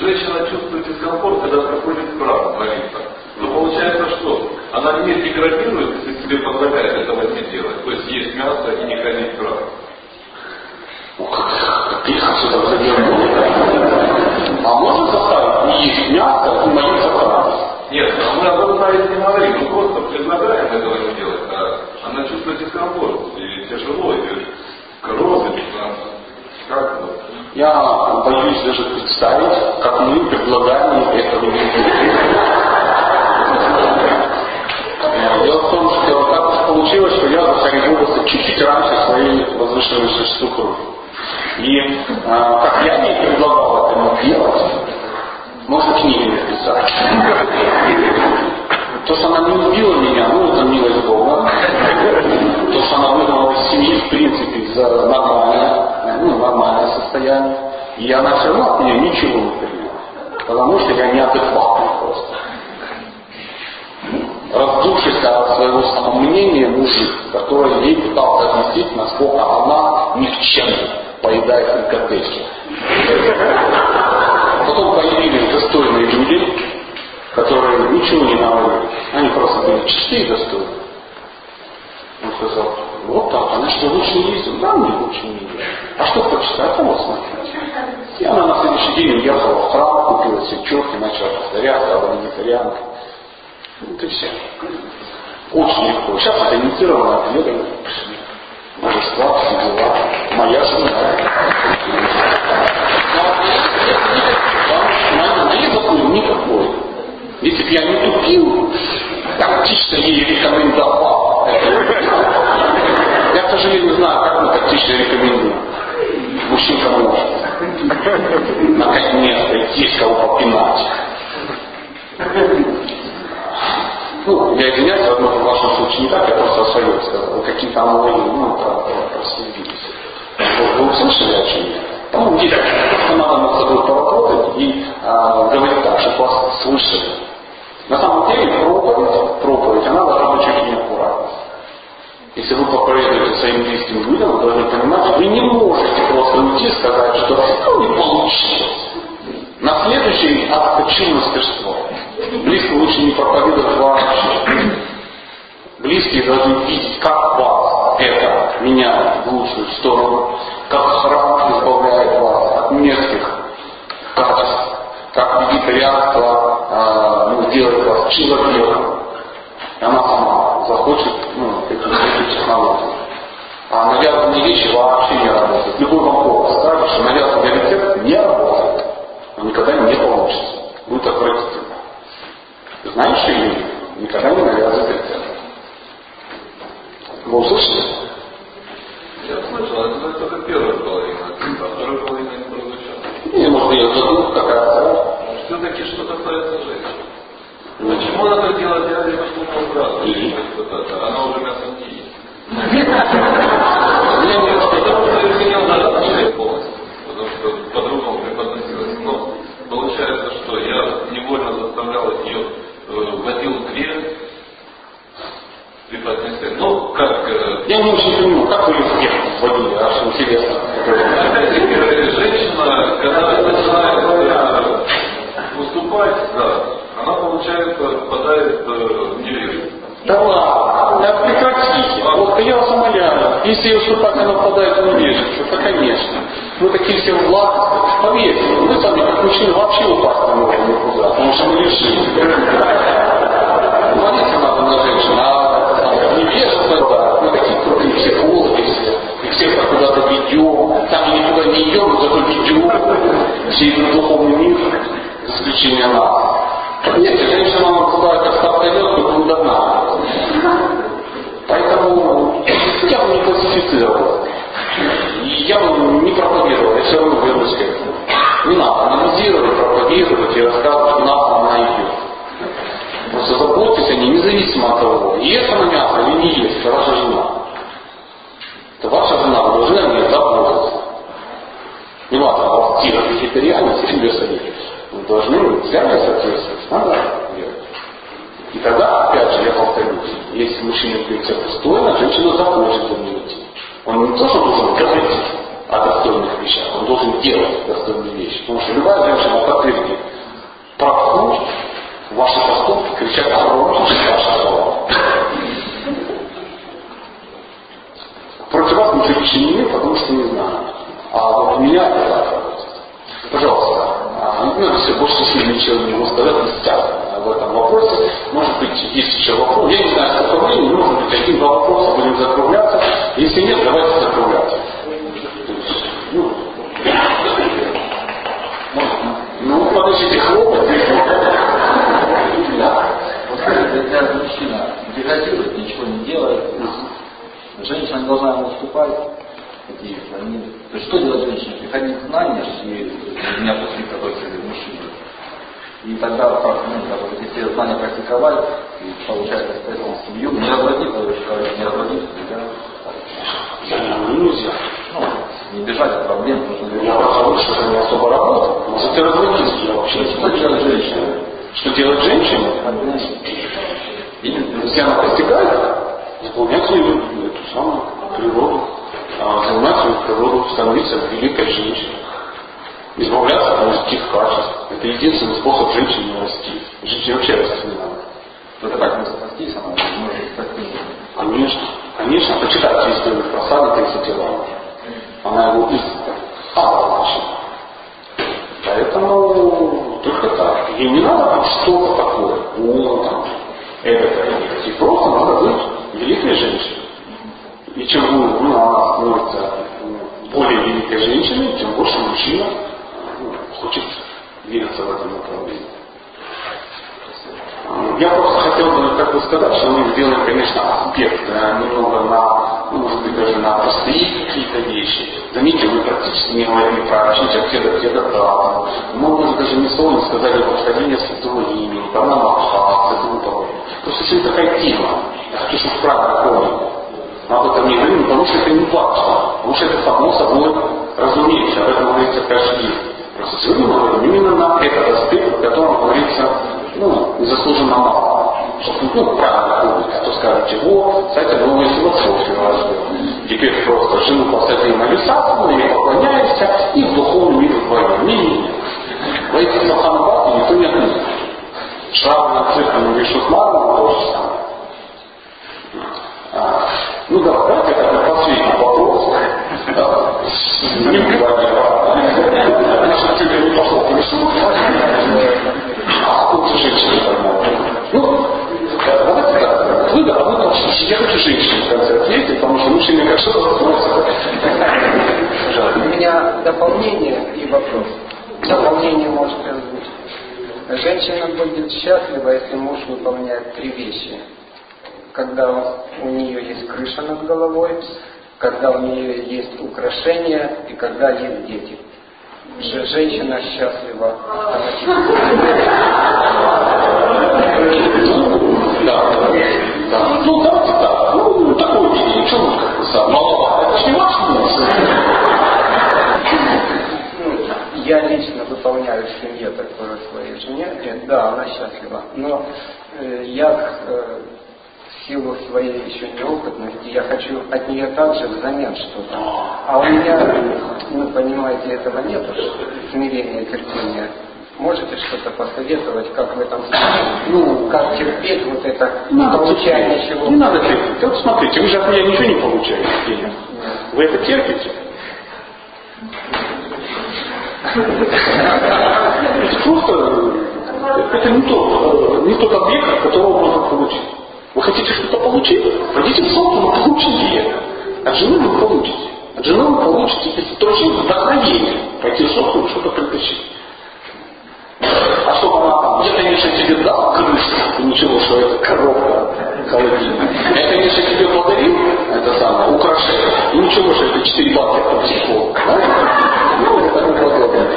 женщина чувствует дискомфорт, когда проходит крах молитва, то получается что? Она не деградирует, если себе позволяет этого не делать. То есть есть мясо и не ходить в крах. А можно заставить не есть мясо и молиться правду? Нет, а мы об этом навіть не говорим, мы просто предлагаем этого не делать. А она чувствует дискомфорт, и тяжело, и кровь, как вот. Я боюсь даже представить, как мы предлагаем этого не делать. Э, Дело в том, что так получилось, что я засоревновался чуть-чуть раньше своей возвышенной супруги. И э, как я ей предлагал этому делать, можно книги написать. То, что она не убила меня, ну это милость Бога. То, что она выгнала из семьи, в принципе, за нормальное, ну, нормальное состояние. И она все равно от меня ничего не приняла. Потому что я неадекватный просто. Раздувшись от своего самомнения мужик, который ей пытался объяснить, насколько она никчемна, поедает фрикадельки. Потом появились достойные люди, которые ничего не говорили. Они просто были чистые и достойные. Он сказал, вот так, она что, лучше не ездит? Да, мне лучше не ездит. А что почитать? А вот смотрите. И она на следующий день уехала в храм, купила себе четки, начала повторять, стала вегетарианкой. Вот и все. Очень легко. Сейчас это инициировано ответом. Божества, дела. Моя жена. Моей никакой. Если бы я не тупил, тактично ей рекомендовал. Я, к сожалению, знаю, как мы тактично рекомендуем. Мужчинка может. Наконец-то есть кого попинать. Ну, я извиняюсь, возможно, в вашем случае не так, я просто о своем сказал. Вы какие-то аналогии, ну, про, про. Вы, услышали о чем я? По-моему, просто надо над собой поработать и а, говорить так, чтобы вас слышали. На самом деле проповедь, проповедь, она должна быть очень аккуратной. Если вы проповедуете своим близким людям, вы должны понимать, вы не можете просто уйти и сказать, что ну, не получилось. На следующий акт почему мастерство. Близко лучше не проповедовать вообще. Близкие должны видеть, как вас это меняет в лучшую сторону, как храм избавляет вас от мерзких качеств, как вегетарианство э, ну, делает вас человеком. И она сама захочет ну, эту, эту технологию. А навязанные вещи вообще не работают. Любой вам повар скажет, что навязанный рецепт не работает. Он никогда не получится. Будет отвратительно. Знаешь или никогда не навязывает рецепт. Вы услышали? Я слышал, это только первая половина, а вторая половина не прозвучала. Или, может, я забыл, какая-то. Все-таки что касается женщин. Почему надо делать я не почему сразу? Она уже мясо не ест. Я не потому что изменил даже отношения полностью. Потому что по-другому преподносилось. Но получается, что я невольно заставлял ее, э, вводил в грех, преподнести. Ну, как... э, Я не очень понимаю, как вы успех вводили, аж интересно. Женщина, когда начинает э, выступать, да, она, получается, попадает э, в невежество. Да ладно, да прекратите. Вот я умоляю, если ее выступать она впадает в невежество, то конечно. Мы такие все властные. Поверьте, мы сами как мужчины вообще упасть не можем никуда, потому что мы лишились. Психологи все, и всех так куда-то ведем, там никуда не идем, но зато ведем, все идут в духовный мир, за исключением нас. Нет, женщина нам туда как стартанет, то будет одна. Поэтому я бы не классифицировал. Я бы не проповедовал, я все равно вернусь к этому. Не надо анализировать, проповедовать и рассказывать, куда она идет. заботиться. Заботьтесь о ней независимо от того, ест она мясо или не ест, это ваша жена. Это ваша жена, о ней заботиться. Не важно, у вас тихо вегетарианец или вегетарианец. Вы должны взять соответствовать. Надо делать. И тогда, опять же, я повторюсь, если мужчина себя достойно, женщина захочет за ним. Он не то, что должен говорить о достойных вещах, он должен делать достойные вещи. Потому что любая женщина подтвердит, проходит ваши поступки, кричат громче, чем ваши слова. Против вас ничего не имею, потому что не знаю. А вот у меня это так работает. Пожалуйста, а, надо все, больше сильно ничего не могу сказать, не стяг в этом вопросе. Может быть, есть еще вопрос. Я не знаю, сколько времени, может быть, один-два вопроса будем закругляться. Если нет, давайте закругляться. Ну, ну подождите, хлопать Да. Вот когда мужчина деградирует, ничего не делает, женщина должна ему уступать. Такие, они, то есть что делать женщине? Приходить к знанию, и меня после который среди мужчин. И тогда, как, ну, как бы, все знания практиковать, и получается, поэтому семью, не разводить, не разводить, да? Нельзя. Ну, не бежать от проблем, нужно Я потому что это не особо работа. Можете разводиться я вообще. Что делать женщина? Что делать женщина? Если она постигает, исполнять свою эту самую природу, а, занимать свою природу, становиться великой женщиной. Избавляться от мужских качеств. Это единственный способ женщине расти. Женщине вообще расти не надо. Это так спастись, она может спастись. Конечно. Конечно. Почитайте историю про 30 тела. Она его истинно значит. Поэтому только так. Ей не надо быть что-то такое, ум там, это, и просто надо быть великой женщиной. И чем ну, ну, она становится более великой женщиной, тем больше мужчина ну, хочет двигаться в этом направлении. Я просто хотел бы как бы сказать, что мы сделаем, конечно, аспект да, немного на, ну, может быть, даже на простые какие-то вещи. Заметьте, мы практически не говорили про общение деда, деда, да. Мы, может, даже не словно сказали подхождение святого имени, про намаха, и тому подобное. Просто сегодня такая тема. Я хочу, чтобы правильно помнили. Мы об этом не говорим, потому что это не важно. Потому что это само собой разумеется, об этом говорится каждый день. Просто сегодня мы говорим именно на этот аспект, о котором говорится ну, незаслуженно мало. Чтобы, ну, правильно помнить, а то скажете, вот, кстати, новую философию развил. Теперь просто жену посадил на ну, ей поклоняешься, и в духовный мир вдвоем. Не-не-не. В этих Маханбате никто не отменил. Шрам на цифрами вишут мармом, то же самое. А, ну да, давайте это последний вопрос. Не бывает. Наша тетя не пошла по тут женщина Ну, давайте так. Вы, да, вы получите. Я хочу женщину в конце ответить, потому что мужчины как что-то вопросы. У меня дополнение и вопрос. Дополнение можете озвучить. Женщина будет счастлива, если муж выполняет три вещи. Когда у нее есть крыша над головой, когда у нее есть украшения и когда есть дети. Женщина счастлива Да, да. Ну, давайте так. Ну, такое видение, что вы как сам, маловато. Это же не ваш. Ну, я лично выполняю в семье такое своей жене, и, да, она счастлива. Но э, я э, в силу своей еще неопытности, я хочу от нее также взамен что-то. А у меня, вы понимаете, этого нет смирения, терпения. Можете что-то посоветовать, как в этом случае? Ну, как терпеть вот это, не Надо получая терпеть. ничего? Не надо терпеть. Вот смотрите, вы же от меня ничего не получаете. нет? Вы это терпите? Просто это не тот, не тот объект, которого можно получить. Вы хотите что-то получить? Пойдите в сотку, вы получите это. От жены вы получите. От жены вы получите источник вдохновения. Пойти в сотку что-то притащить. А чтобы она там, я, конечно, тебе дал крышу, и ничего, что это коробка холодильник. Я, конечно, тебе подарил это самое украшение, и ничего, что это 4 бабки по психологу. Ну, и тому.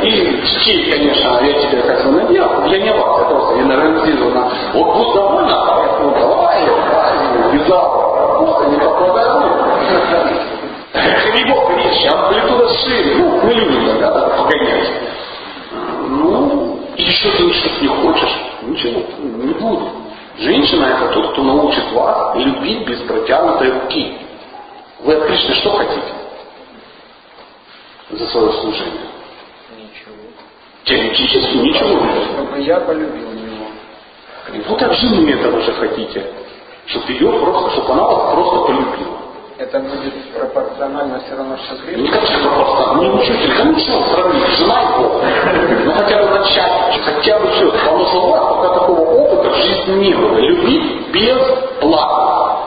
И детей, конечно, я тебе как бы надел, я не я просто генерализированно. Вот будь? Ну, давай, вязал, работай, не. Не бог речь, амплитуда шире. Ну, мы любим тогда да, погонять. Ну, еще ты что-то не хочешь. Ничего, не будет. Женщина это тот, кто научит вас любить без протянутой руки. Вы от Кришны что хотите? За свое служение? Ничего. Теоретически ничего. Чтобы я полюбил его. Вы так жены этого же хотите. Чтобы ее просто, чтобы она вас просто полюбила. Это будет пропорционально все равно, что грех. Не как же пропорционально. Не учитель, да ничего сравнить, жена и Бог. Ну хотя бы начать, хотя бы все. Потому что у вас пока такого опыта в жизни не было. Любить без платы.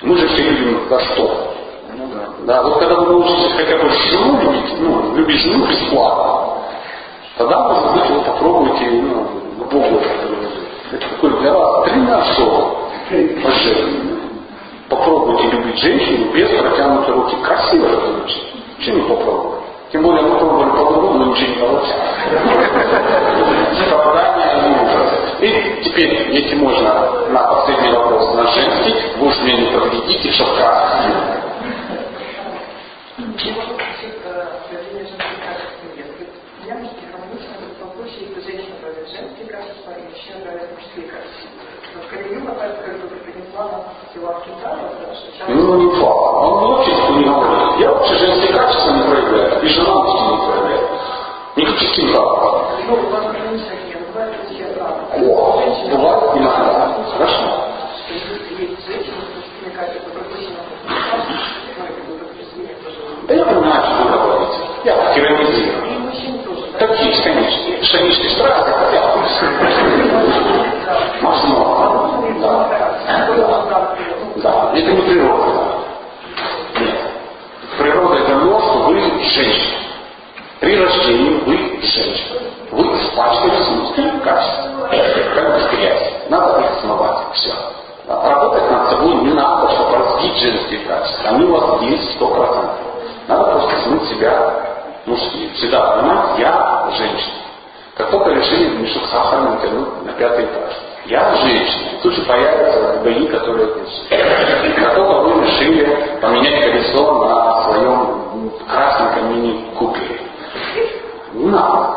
Мы же все любим за что? Ну да. Да, вот когда вы научитесь хотя бы жену любить, ну, любить жену бесплатно, тогда, может быть, вы попробуете, ну, к Богу это такой для вас тренажер пожертвования. Попробуйте любить женщину без протянутой руки. Красиво это звучит. Почему не попробовать? Тем более мы пробовали по-другому, но ничего не получилось. Страдания и. И теперь, если можно, на последний вопрос на женский, вы уж меня не подведите, чтобы красиво. Ну, не факт. Он вообще не говорит. Я вообще женские качества не проявляю. И жена вообще не проявляет. Никаких прав. О, бывает иногда. Хорошо. Да я понимаю, что вы говорите. Я так иронизирую. Так есть, конечно. Шанишки страх, как я Масло. Да. Да. Это не природа. Нет. Природа это то, что вы женщина. При рождении вы женщина. Вы испачкались мужскими качествами. Как без грязи. Надо их смывать. Все. Работать над собой не надо, чтобы развить женские качества. Они у вас есть сто процентов. Надо просто смыть себя мужские. Всегда понимать, я женщина. Как только решили мешок сахара натянуть на пятый этаж. Я женщина. Тут же появятся ГАИ, которые отнесут. Как только вы решили поменять колесо на своем красненьком мини-купере. Не надо.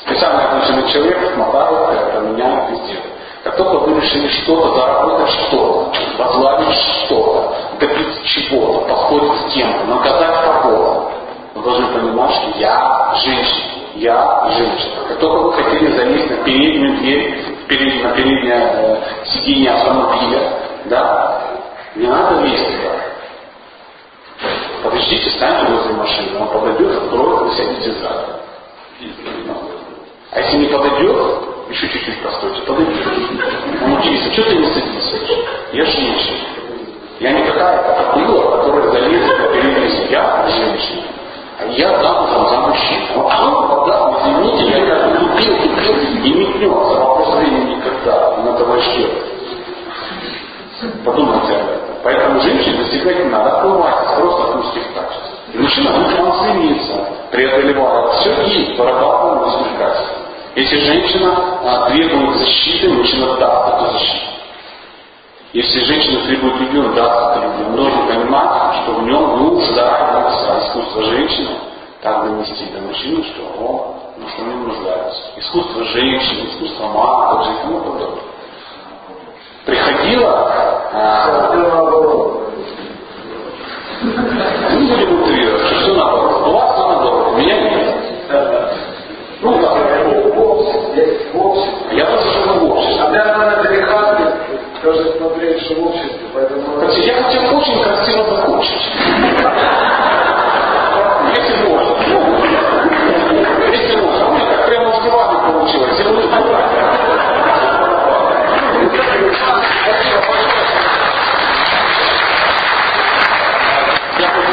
Специально обученный человек смотает, это меняет везде. Как только вы решили что-то заработать, что-то, возглавить что-то, добиться чего-то, поспорить с кем-то, наказать кого-то, вы должны понимать, что я женщина. Я женщина. Как только вы хотели залезть на переднюю дверь, перед, на переднее э, сиденье автомобиля, да, не надо лезть туда. Подождите, станьте возле машины, он подойдет, откроет, вы сядете сзади. А если не подойдет, еще чуть-чуть постойте, подойдет. Он удивится, что ты не садишься? Я женщина. Я не какая-то акула, которая залезет на сиденье. Я женщина. А я замужем за мужчину. А он, да, извините, я как любил, любил и метнется. Вопрос времени никогда. Надо вообще. Подумайте об этом. Поэтому женщине достигать не надо отплывать просто от мужских качеств. И мужчина будет вам стремиться, преодолевая все и вырабатывая мужских качеств. Если женщина а, требует защиты, мужчина даст эту защиту. Если женщина требует любви, он даст эту. Он должен понимать, что в нем нуждается искусство женщины, так донести до мужчины, что о, ну, что нем нуждается. Искусство женщины, искусство матери и тому подобное. Приходила... А, не будем утрировать, что все наоборот. У вас все наоборот, у меня нет. Ну да. Я тоже живу в обществе. А для нас это Тоже смотреть, что в обществе, поэтому... Я хотел очень красиво закончить.